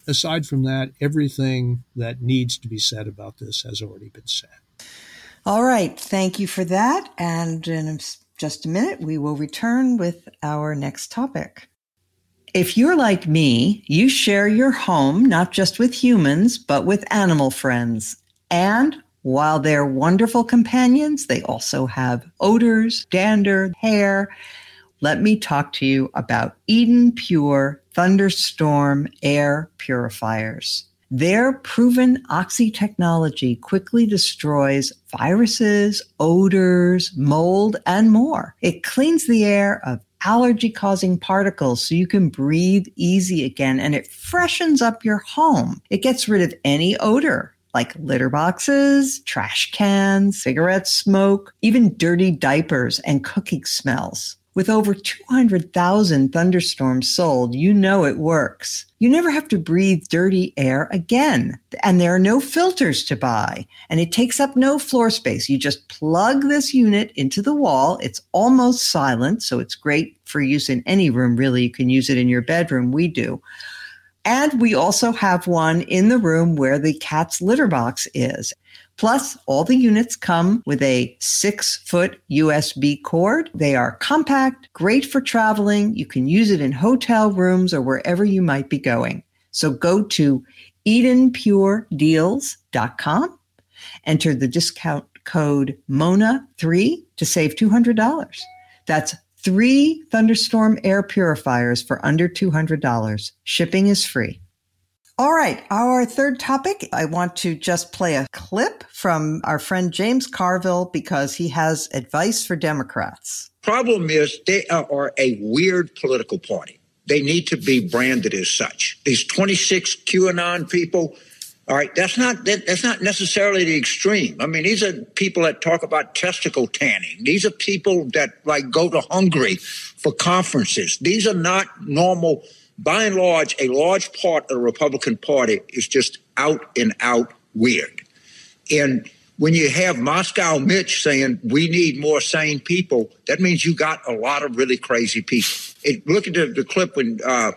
aside from that, everything that needs to be said about this has already been said. All right. Thank you for that. And in just a minute, we will return with our next topic. If you're like me, you share your home not just with humans, but with animal friends. And while they're wonderful companions, they also have odors, dander, hair. Let me talk to you about Eden Pure Thunderstorm Air Purifiers. Their proven oxy technology quickly destroys viruses, odors, mold, and more. It cleans the air of allergy causing particles so you can breathe easy again and it freshens up your home. It gets rid of any odor like litter boxes, trash cans, cigarette smoke, even dirty diapers and cooking smells. With over 200,000 thunderstorms sold, you know it works. You never have to breathe dirty air again. And there are no filters to buy. And it takes up no floor space. You just plug this unit into the wall. It's almost silent, so it's great for use in any room, really. You can use it in your bedroom. We do. And we also have one in the room where the cat's litter box is. Plus, all the units come with a six foot USB cord. They are compact, great for traveling. You can use it in hotel rooms or wherever you might be going. So go to EdenPureDeals.com, enter the discount code MONA3 to save $200. That's Three thunderstorm air purifiers for under $200. Shipping is free. All right, our third topic, I want to just play a clip from our friend James Carville because he has advice for Democrats. Problem is, they are a weird political party. They need to be branded as such. These 26 QAnon people, all right, that's not that, that's not necessarily the extreme. I mean, these are people that talk about testicle tanning. These are people that like go to Hungary for conferences. These are not normal by and large, a large part of the Republican Party is just out and out weird. And when you have Moscow Mitch saying we need more sane people, that means you got a lot of really crazy people. It, look at the, the clip when uh,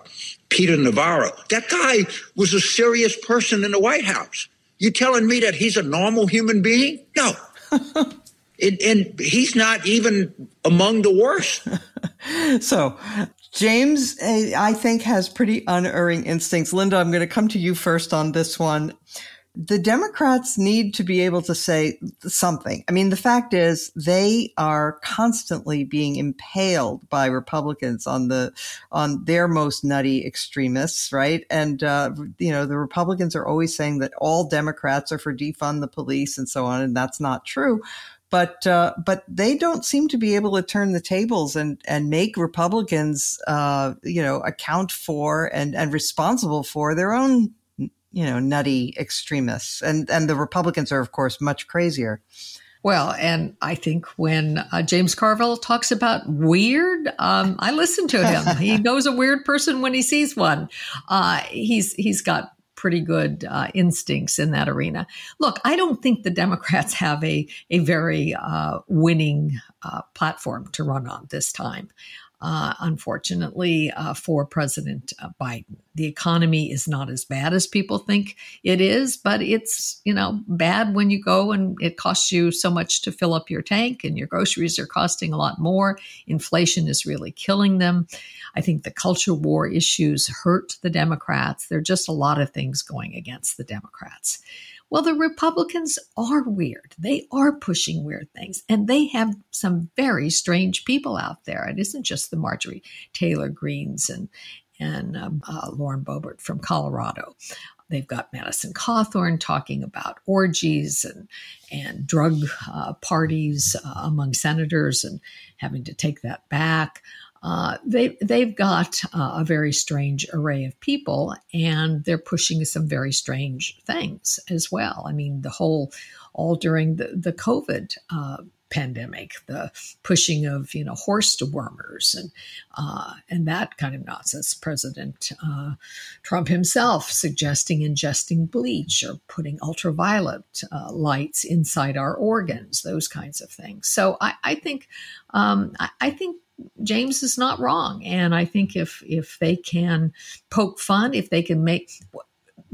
Peter Navarro, that guy was a serious person in the White House. You telling me that he's a normal human being? No. and, and he's not even among the worst. so James, eh, I think, has pretty unerring instincts. Linda, I'm going to come to you first on this one. The Democrats need to be able to say something. I mean, the fact is they are constantly being impaled by Republicans on the on their most nutty extremists, right? And uh, you know, the Republicans are always saying that all Democrats are for defund the police and so on, and that's not true but uh, but they don't seem to be able to turn the tables and and make Republicans uh, you know account for and and responsible for their own you know nutty extremists and and the Republicans are of course much crazier. Well, and I think when uh, James Carville talks about weird, um, I listen to him. he knows a weird person when he sees one. Uh, he's he's got pretty good uh, instincts in that arena. Look, I don't think the Democrats have a a very uh, winning uh, platform to run on this time uh, unfortunately, uh, for President uh, Biden. The economy is not as bad as people think it is, but it's you know bad when you go and it costs you so much to fill up your tank, and your groceries are costing a lot more. Inflation is really killing them. I think the culture war issues hurt the Democrats. There are just a lot of things going against the Democrats. Well, the Republicans are weird. They are pushing weird things, and they have some very strange people out there. It isn't just the Marjorie Taylor Greens and and um, uh, Lauren Boebert from Colorado. They've got Madison Cawthorn talking about orgies and and drug uh, parties uh, among senators and having to take that back. Uh, they they've got uh, a very strange array of people, and they're pushing some very strange things as well. I mean, the whole all during the the COVID uh, pandemic, the pushing of you know horse dewormers and uh, and that kind of nonsense. President uh, Trump himself suggesting ingesting bleach or putting ultraviolet uh, lights inside our organs, those kinds of things. So I, I think um, I, I think James is not wrong, and I think if if they can poke fun, if they can make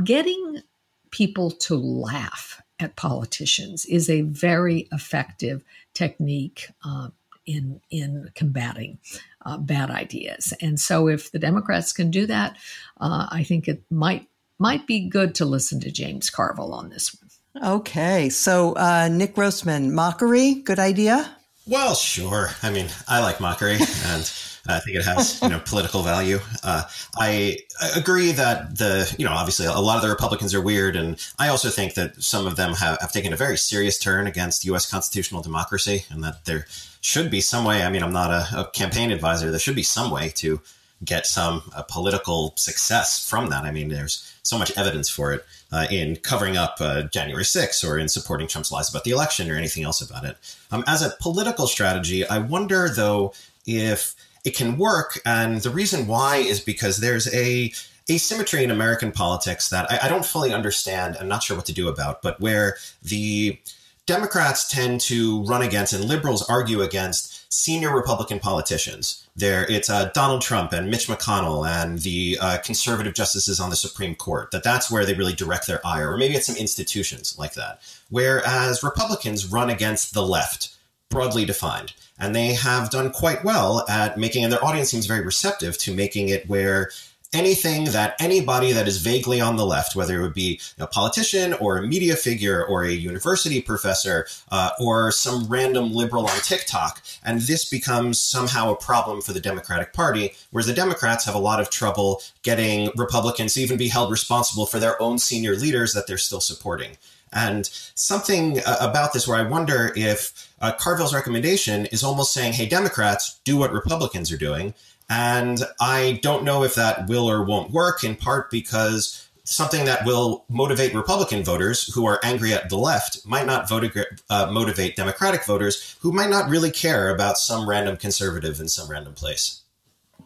getting people to laugh at politicians is a very effective technique uh, in in combating uh, bad ideas. And so, if the Democrats can do that, uh, I think it might might be good to listen to James Carville on this one. Okay, so uh, Nick Grossman, mockery, good idea. Well, sure. I mean, I like mockery, and I think it has you know political value. Uh, I, agree that the you know obviously a lot of the Republicans are weird, and I also think that some of them have, have taken a very serious turn against U.S. constitutional democracy, and that there should be some way. I mean, I'm not a, a campaign advisor. There should be some way to get some uh, political success from that. I mean, there's so much evidence for it uh, in covering up uh, January 6th or in supporting Trump's lies about the election or anything else about it. Um, as a political strategy, I wonder, though, if it can work. And the reason why is because there's a asymmetry in American politics that I, I don't fully understand. I'm not sure what to do about, but where the Democrats tend to run against and liberals argue against senior Republican politicians. There, it's uh, Donald Trump and Mitch McConnell and the uh, conservative justices on the Supreme Court. That that's where they really direct their ire, or maybe it's some institutions like that. Whereas Republicans run against the left, broadly defined, and they have done quite well at making. And their audience seems very receptive to making it where anything that anybody that is vaguely on the left, whether it would be a politician or a media figure or a university professor uh, or some random liberal on TikTok, and this becomes somehow a problem for the Democratic Party, whereas the Democrats have a lot of trouble getting Republicans to even be held responsible for their own senior leaders that they're still supporting. And something uh, about this where I wonder if uh, Carville's recommendation is almost saying, hey, Democrats, do what Republicans are doing. And I don't know if that will or won't work, in part because something that will motivate Republican voters who are angry at the left might not vote, uh, motivate Democratic voters who might not really care about some random conservative in some random place.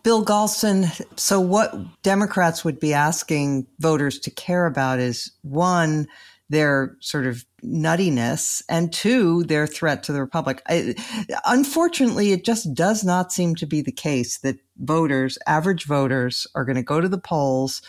Bill Galston, so what Democrats would be asking voters to care about is one, their sort of nuttiness and two their threat to the republic. I, unfortunately it just does not seem to be the case that voters average voters are going to go to the polls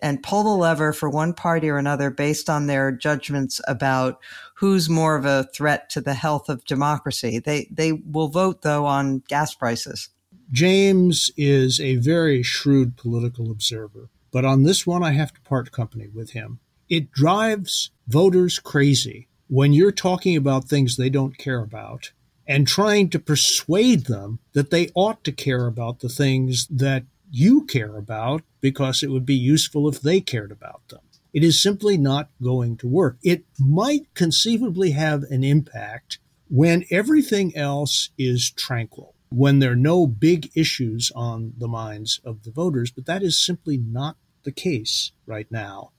and pull the lever for one party or another based on their judgments about who's more of a threat to the health of democracy. They they will vote though on gas prices. James is a very shrewd political observer but on this one i have to part company with him it drives voters crazy when you're talking about things they don't care about and trying to persuade them that they ought to care about the things that you care about because it would be useful if they cared about them. It is simply not going to work. It might conceivably have an impact when everything else is tranquil, when there are no big issues on the minds of the voters, but that is simply not the case right now.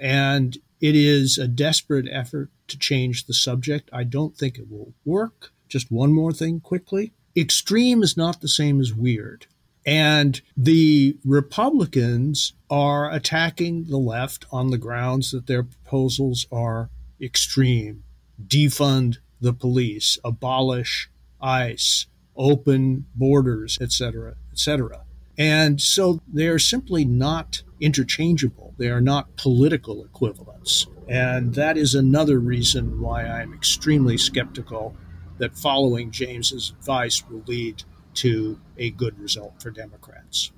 And it is a desperate effort to change the subject. I don't think it will work. Just one more thing quickly. Extreme is not the same as weird. And the Republicans are attacking the left on the grounds that their proposals are extreme. Defund the police, abolish ICE, open borders, etc., etc. And so they're simply not interchangeable. They are not political equivalents. And that is another reason why I'm extremely skeptical that following James's advice will lead to a good result for Democrats.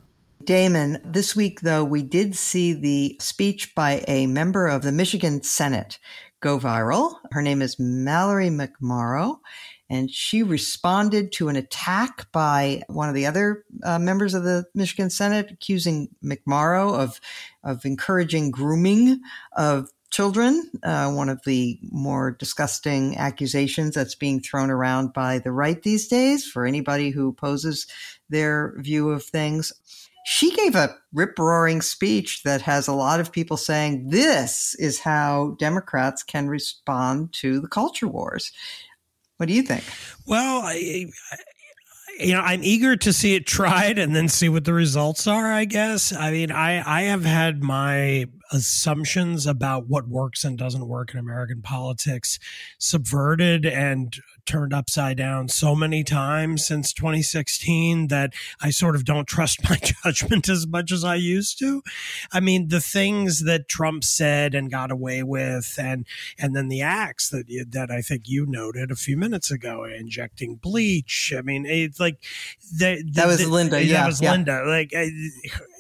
Damon, this week, though, we did see the speech by a member of the Michigan Senate go viral. Her name is Mallory McMorrow, and she responded to an attack by one of the other uh, members of the Michigan Senate, accusing McMorrow of of encouraging grooming of children. Uh, one of the more disgusting accusations that's being thrown around by the right these days for anybody who opposes their view of things. She gave a rip roaring speech that has a lot of people saying this is how Democrats can respond to the culture wars. What do you think? Well, I, I, you know, I'm eager to see it tried and then see what the results are. I guess. I mean, I I have had my assumptions about what works and doesn't work in American politics subverted and turned upside down so many times since 2016 that I sort of don't trust my judgment as much as I used to. I mean, the things that Trump said and got away with, and and then the acts that that I think you noted a few minutes ago, injecting bleach. I mean, it's like the, the, that was the, Linda. Yeah, that was yeah. Linda. Like I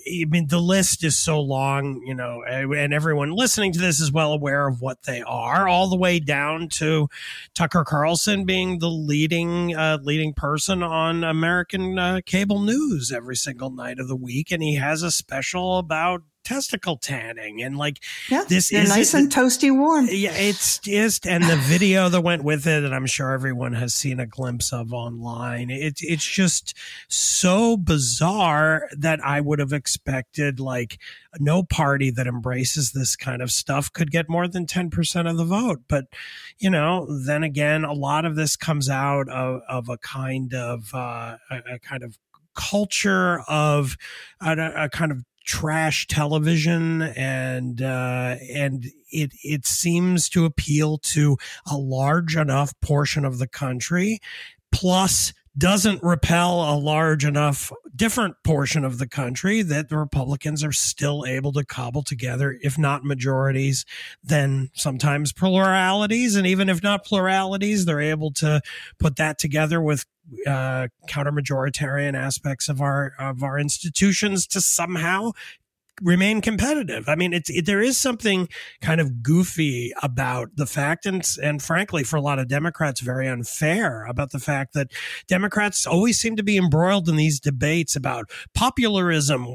mean, the list is so long, you know, and everyone listening to this is well aware of what they are, all the way down to Tucker Carlson being the leading uh, leading person on American uh, cable news every single night of the week, and he has a special about testicle tanning and like yeah, this is nice and toasty warm. Yeah, it's just and the video that went with it, and I'm sure everyone has seen a glimpse of online. It's it's just so bizarre that I would have expected like no party that embraces this kind of stuff could get more than 10% of the vote. But, you know, then again, a lot of this comes out of, of a kind of, uh, a, a kind of culture of a, a, kind of trash television and uh, and it it seems to appeal to a large enough portion of the country plus doesn't repel a large enough different portion of the country that the Republicans are still able to cobble together, if not majorities, then sometimes pluralities. And even if not pluralities, they're able to put that together with uh, counter majoritarian aspects of our of our institutions to somehow remain competitive. I mean, it's it, there is something kind of goofy about the fact, and and frankly, for a lot of Democrats, very unfair about the fact that Democrats always seem to be embroiled in these debates about popularism.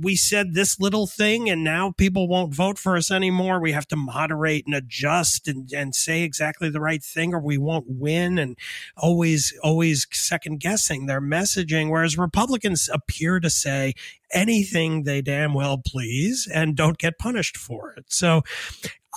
We said this little thing, and now people won't vote for us anymore. We have to moderate and adjust and and say exactly the right thing, or we won't win. And always always second guessing their messaging, whereas Republicans appear to say anything they damn well please and don't get punished for it. So,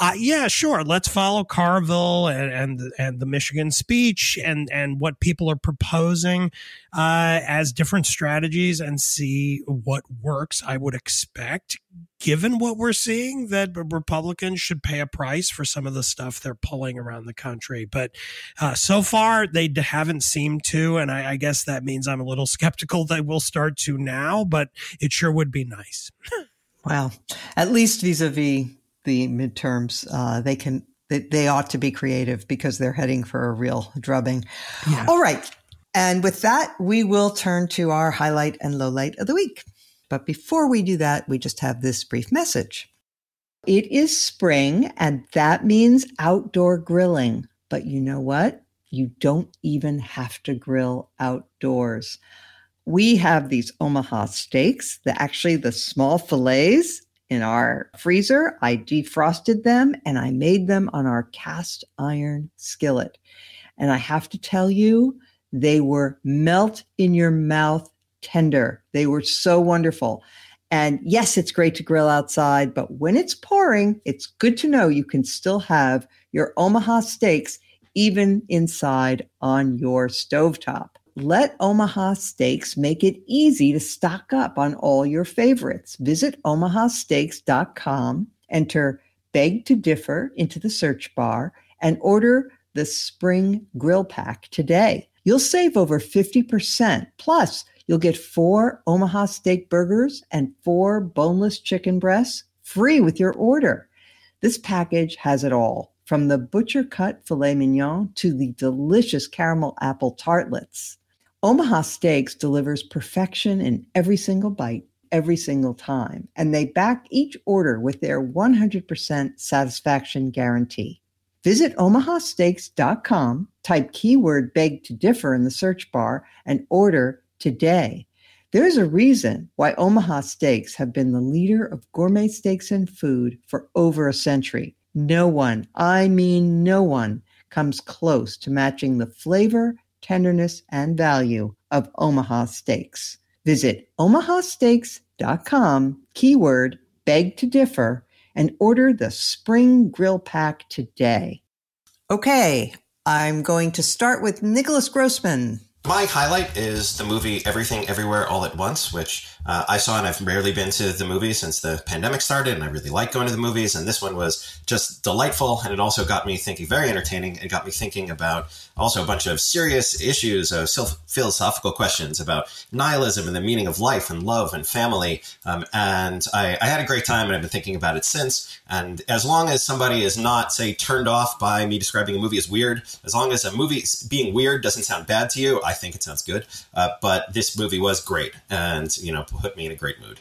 uh, yeah, sure. Let's follow Carville and, and and the Michigan speech and and what people are proposing uh, as different strategies and see what works. I would expect, given what we're seeing, that Republicans should pay a price for some of the stuff they're pulling around the country. But uh, so far, they haven't seemed to, and I, I guess that means I'm a little skeptical they will start to now. But it sure would be nice. well, at least vis-a-vis the midterms, uh, they can they, they ought to be creative because they're heading for a real drubbing. Yeah. All right. And with that, we will turn to our highlight and low light of the week. But before we do that, we just have this brief message. It is spring, and that means outdoor grilling. But you know what? You don't even have to grill outdoors. We have these Omaha steaks, the actually the small fillets in our freezer. I defrosted them and I made them on our cast iron skillet. And I have to tell you, they were melt in your mouth tender. They were so wonderful. And yes, it's great to grill outside, but when it's pouring, it's good to know you can still have your Omaha steaks even inside on your stovetop. Let Omaha Steaks make it easy to stock up on all your favorites. Visit omahasteaks.com, enter Beg to Differ into the search bar, and order the Spring Grill Pack today. You'll save over 50%. Plus, you'll get four Omaha Steak burgers and four boneless chicken breasts free with your order. This package has it all from the butcher cut filet mignon to the delicious caramel apple tartlets. Omaha Steaks delivers perfection in every single bite, every single time, and they back each order with their 100% satisfaction guarantee. Visit omahasteaks.com, type keyword beg to differ in the search bar, and order today. There's a reason why Omaha Steaks have been the leader of gourmet steaks and food for over a century. No one, I mean no one, comes close to matching the flavor tenderness, and value of Omaha Steaks. Visit omahasteaks.com, keyword beg to differ, and order the spring grill pack today. Okay, I'm going to start with Nicholas Grossman. My highlight is the movie Everything Everywhere All at Once, which uh, I saw and I've rarely been to the movies since the pandemic started, and I really like going to the movies. And this one was just delightful, and it also got me thinking, very entertaining, and got me thinking about also a bunch of serious issues, of philosophical questions about nihilism and the meaning of life and love and family. Um, and I, I, had a great time, and I've been thinking about it since. And as long as somebody is not, say, turned off by me describing a movie as weird, as long as a movie being weird doesn't sound bad to you, I think it sounds good. Uh, but this movie was great, and you know, put me in a great mood.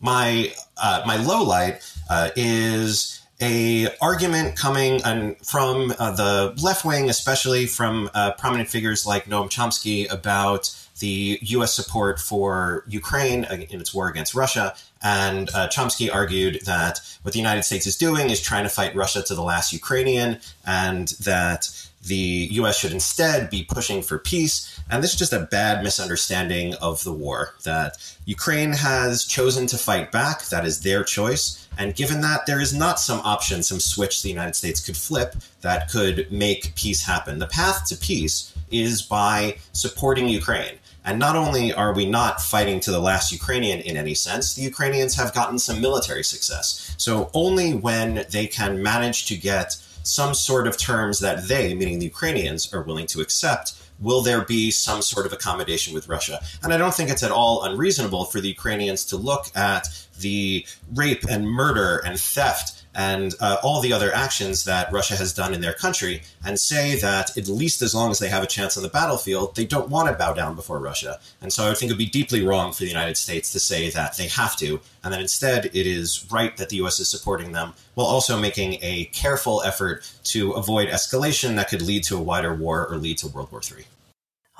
My uh, my low light uh, is a argument coming from uh, the left wing, especially from uh, prominent figures like Noam Chomsky, about the U.S. support for Ukraine in its war against Russia. And uh, Chomsky argued that what the United States is doing is trying to fight Russia to the last Ukrainian, and that the U.S. should instead be pushing for peace. And this is just a bad misunderstanding of the war. That Ukraine has chosen to fight back. That is their choice. And given that there is not some option, some switch the United States could flip that could make peace happen, the path to peace is by supporting Ukraine. And not only are we not fighting to the last Ukrainian in any sense, the Ukrainians have gotten some military success. So only when they can manage to get some sort of terms that they, meaning the Ukrainians, are willing to accept, will there be some sort of accommodation with Russia? And I don't think it's at all unreasonable for the Ukrainians to look at the rape and murder and theft and uh, all the other actions that Russia has done in their country and say that at least as long as they have a chance on the battlefield, they don't want to bow down before Russia. And so I think it would be deeply wrong for the United States to say that they have to, and that instead it is right that the U.S. is supporting them while also making a careful effort to avoid escalation that could lead to a wider war or lead to World War III.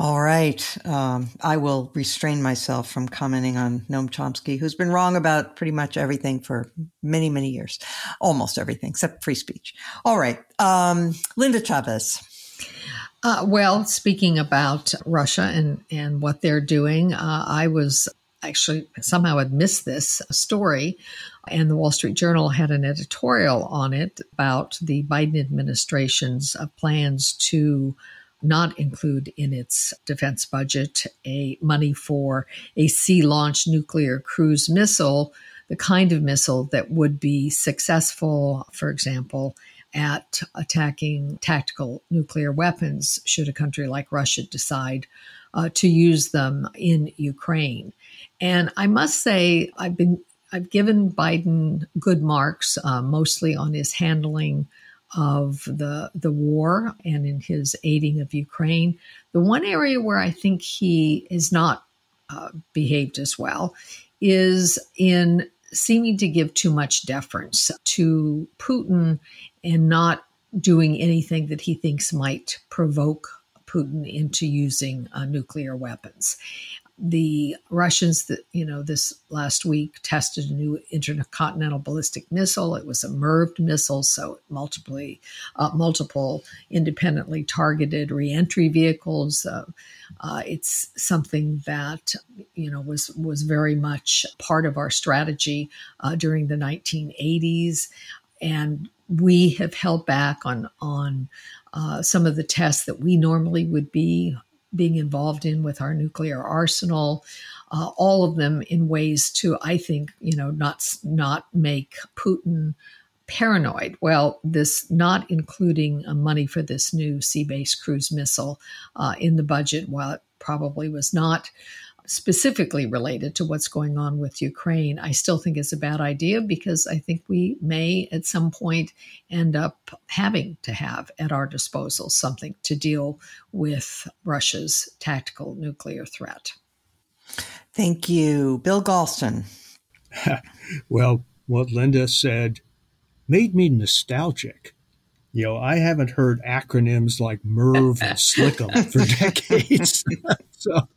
All right. Um, I will restrain myself from commenting on Noam Chomsky, who's been wrong about pretty much everything for many, many years. Almost everything except free speech. All right. Um, Linda Chavez. Uh, well, speaking about Russia and, and what they're doing, uh, I was actually somehow had missed this story. And the Wall Street Journal had an editorial on it about the Biden administration's uh, plans to not include in its defense budget a money for a sea-launched nuclear cruise missile, the kind of missile that would be successful, for example, at attacking tactical nuclear weapons should a country like Russia decide uh, to use them in Ukraine. And I must say, I've been I've given Biden good marks, uh, mostly on his handling of the the war and in his aiding of Ukraine. The one area where I think he is not uh, behaved as well is in seeming to give too much deference to Putin and not doing anything that he thinks might provoke Putin into using uh, nuclear weapons the Russians that you know this last week tested a new intercontinental ballistic missile. It was a MIRV missile, so multiply uh, multiple independently targeted reentry vehicles. Uh, uh, it's something that you know was was very much part of our strategy uh, during the 1980s, and we have held back on on. Uh, some of the tests that we normally would be being involved in with our nuclear arsenal, uh, all of them in ways to, I think, you know, not not make Putin paranoid. Well, this not including uh, money for this new sea-based cruise missile uh, in the budget, while it probably was not specifically related to what's going on with Ukraine, I still think it's a bad idea because I think we may at some point end up having to have at our disposal something to deal with Russia's tactical nuclear threat. Thank you. Bill Galston. well, what Linda said made me nostalgic. You know, I haven't heard acronyms like MIRV and SLCM for decades. so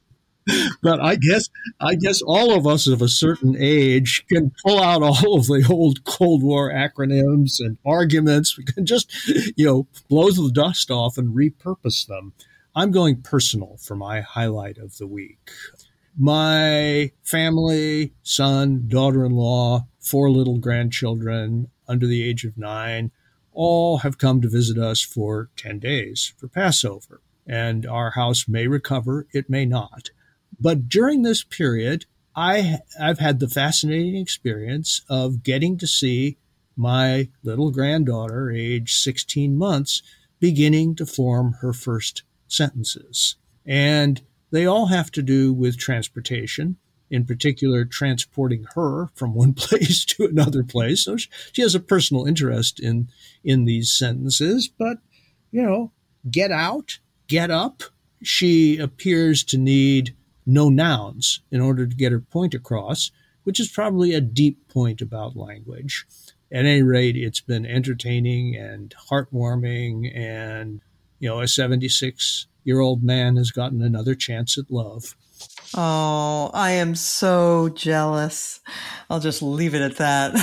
but I guess I guess all of us of a certain age can pull out all of the old Cold War acronyms and arguments. We can just, you know, blow the dust off and repurpose them. I'm going personal for my highlight of the week. My family, son, daughter-in-law, four little grandchildren under the age of nine, all have come to visit us for 10 days for Passover. And our house may recover, it may not. But during this period, I, I've had the fascinating experience of getting to see my little granddaughter, age 16 months, beginning to form her first sentences. And they all have to do with transportation, in particular, transporting her from one place to another place. So she has a personal interest in, in these sentences, but, you know, get out, get up. She appears to need no nouns in order to get her point across, which is probably a deep point about language. At any rate, it's been entertaining and heartwarming, and you know, a 76 year old man has gotten another chance at love. Oh, I am so jealous. I'll just leave it at that.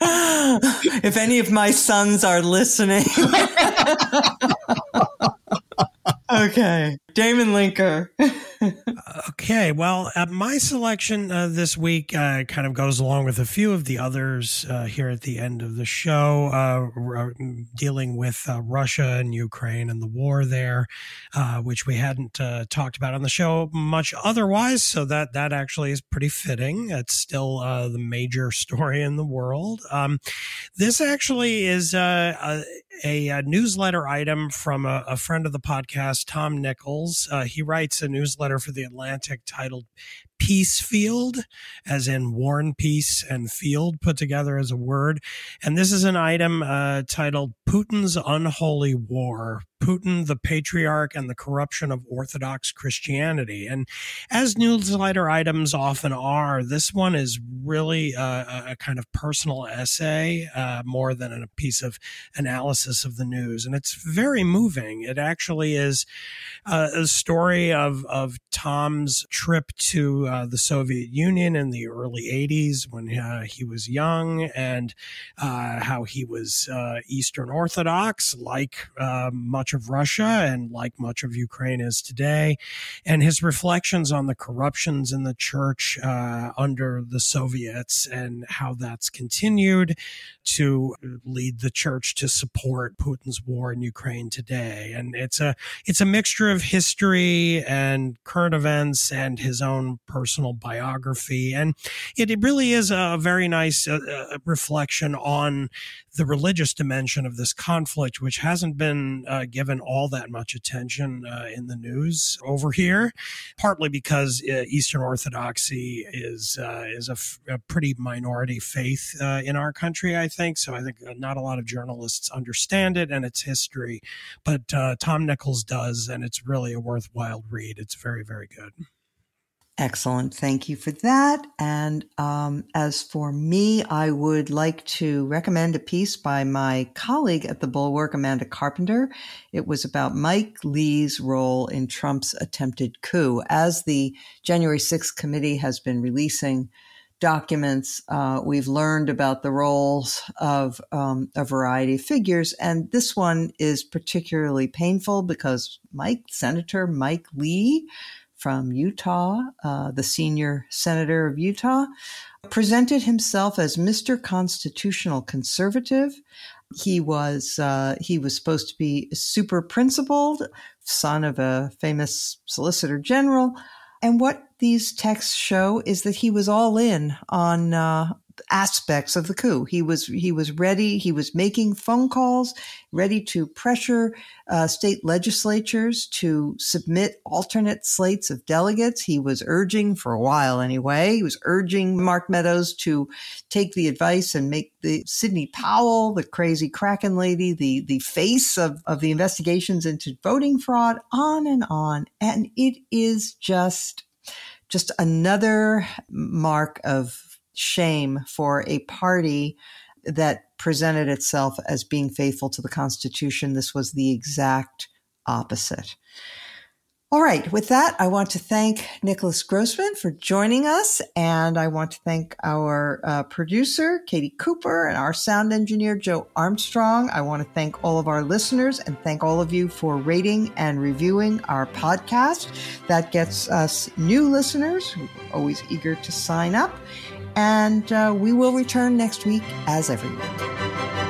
if any of my sons are listening. okay. Damon Linker. okay, well, uh, my selection uh, this week uh, kind of goes along with a few of the others uh, here at the end of the show, uh, dealing with uh, Russia and Ukraine and the war there, which we hadn't talked about on the show much otherwise. So that that actually is pretty fitting. It's still the major story in the world. Um, this actually is a, a, a, newsletter item from a, a, friend of the podcast, Tom Nichols. he writes a newsletter for the Atlantic titled Peacefield, as in war and peace and field put together as a word. And this is an item uh, titled Putin's Unholy War Putin, the Patriarch, and the Corruption of Orthodox Christianity. And as newsletter items often are, this one is really a, a kind of personal essay uh, more than a piece of analysis of the news. And it's very moving. It actually is uh, a story of, of Tom's trip to uh, the Soviet Union in the early 80s when uh, he was young and uh, how he was uh, Eastern Orthodox, like much much of Russia and like much of Ukraine is today, and his reflections on the corruptions in the church under the Soviets and how that's continued to lead the church to support Putin's war in Ukraine today. And it's a it's a mixture of history and current events and his own personal biography, and it, it really is a very nice uh, uh reflection on the religious dimension of this conflict, which hasn't been uh, given all that much attention uh, in the news over here, partly because uh, Eastern Orthodoxy is uh, is a, f- a pretty minority faith in our country. I think so. I think not a lot of journalists understand it and its history, but Tom Nichols does, and it's really a worthwhile read. It's very very good. Excellent. Thank you for that. And um, as for me, I would like to recommend a piece by my colleague at the Bulwark, Amanda Carpenter. It was about Mike Lee's role in Trump's attempted coup. As the January 6th committee has been releasing documents, uh, we've learned about the roles of um, a variety of figures. And this one is particularly painful because Mike, Senator Mike Lee, from Utah, uh, the senior senator of Utah, presented himself as Mr. Constitutional Conservative. He was uh, he was supposed to be super principled, son of a famous solicitor general. And what these texts show is that he was all in on uh, aspects of the coup. He was he was ready. He was making phone calls, ready to pressure uh, state legislatures to submit alternate slates of delegates. He was urging for a while anyway. He was urging Mark Meadows to take the advice and make the Sidney Powell, the crazy Kraken lady, the the face of of the investigations into voting fraud. On and on, and it is just just another mark of shame for a party that presented itself as being faithful to the Constitution. This was the exact opposite. All right, with that, I want to thank Nicholas Grossman for joining us, and I want to thank our uh, producer, Katie Cooper, and our sound engineer, Joe Armstrong. I want to thank all of our listeners and thank all of you for rating and reviewing our podcast. That gets us new listeners who are always eager to sign up and uh, we will return next week as every week.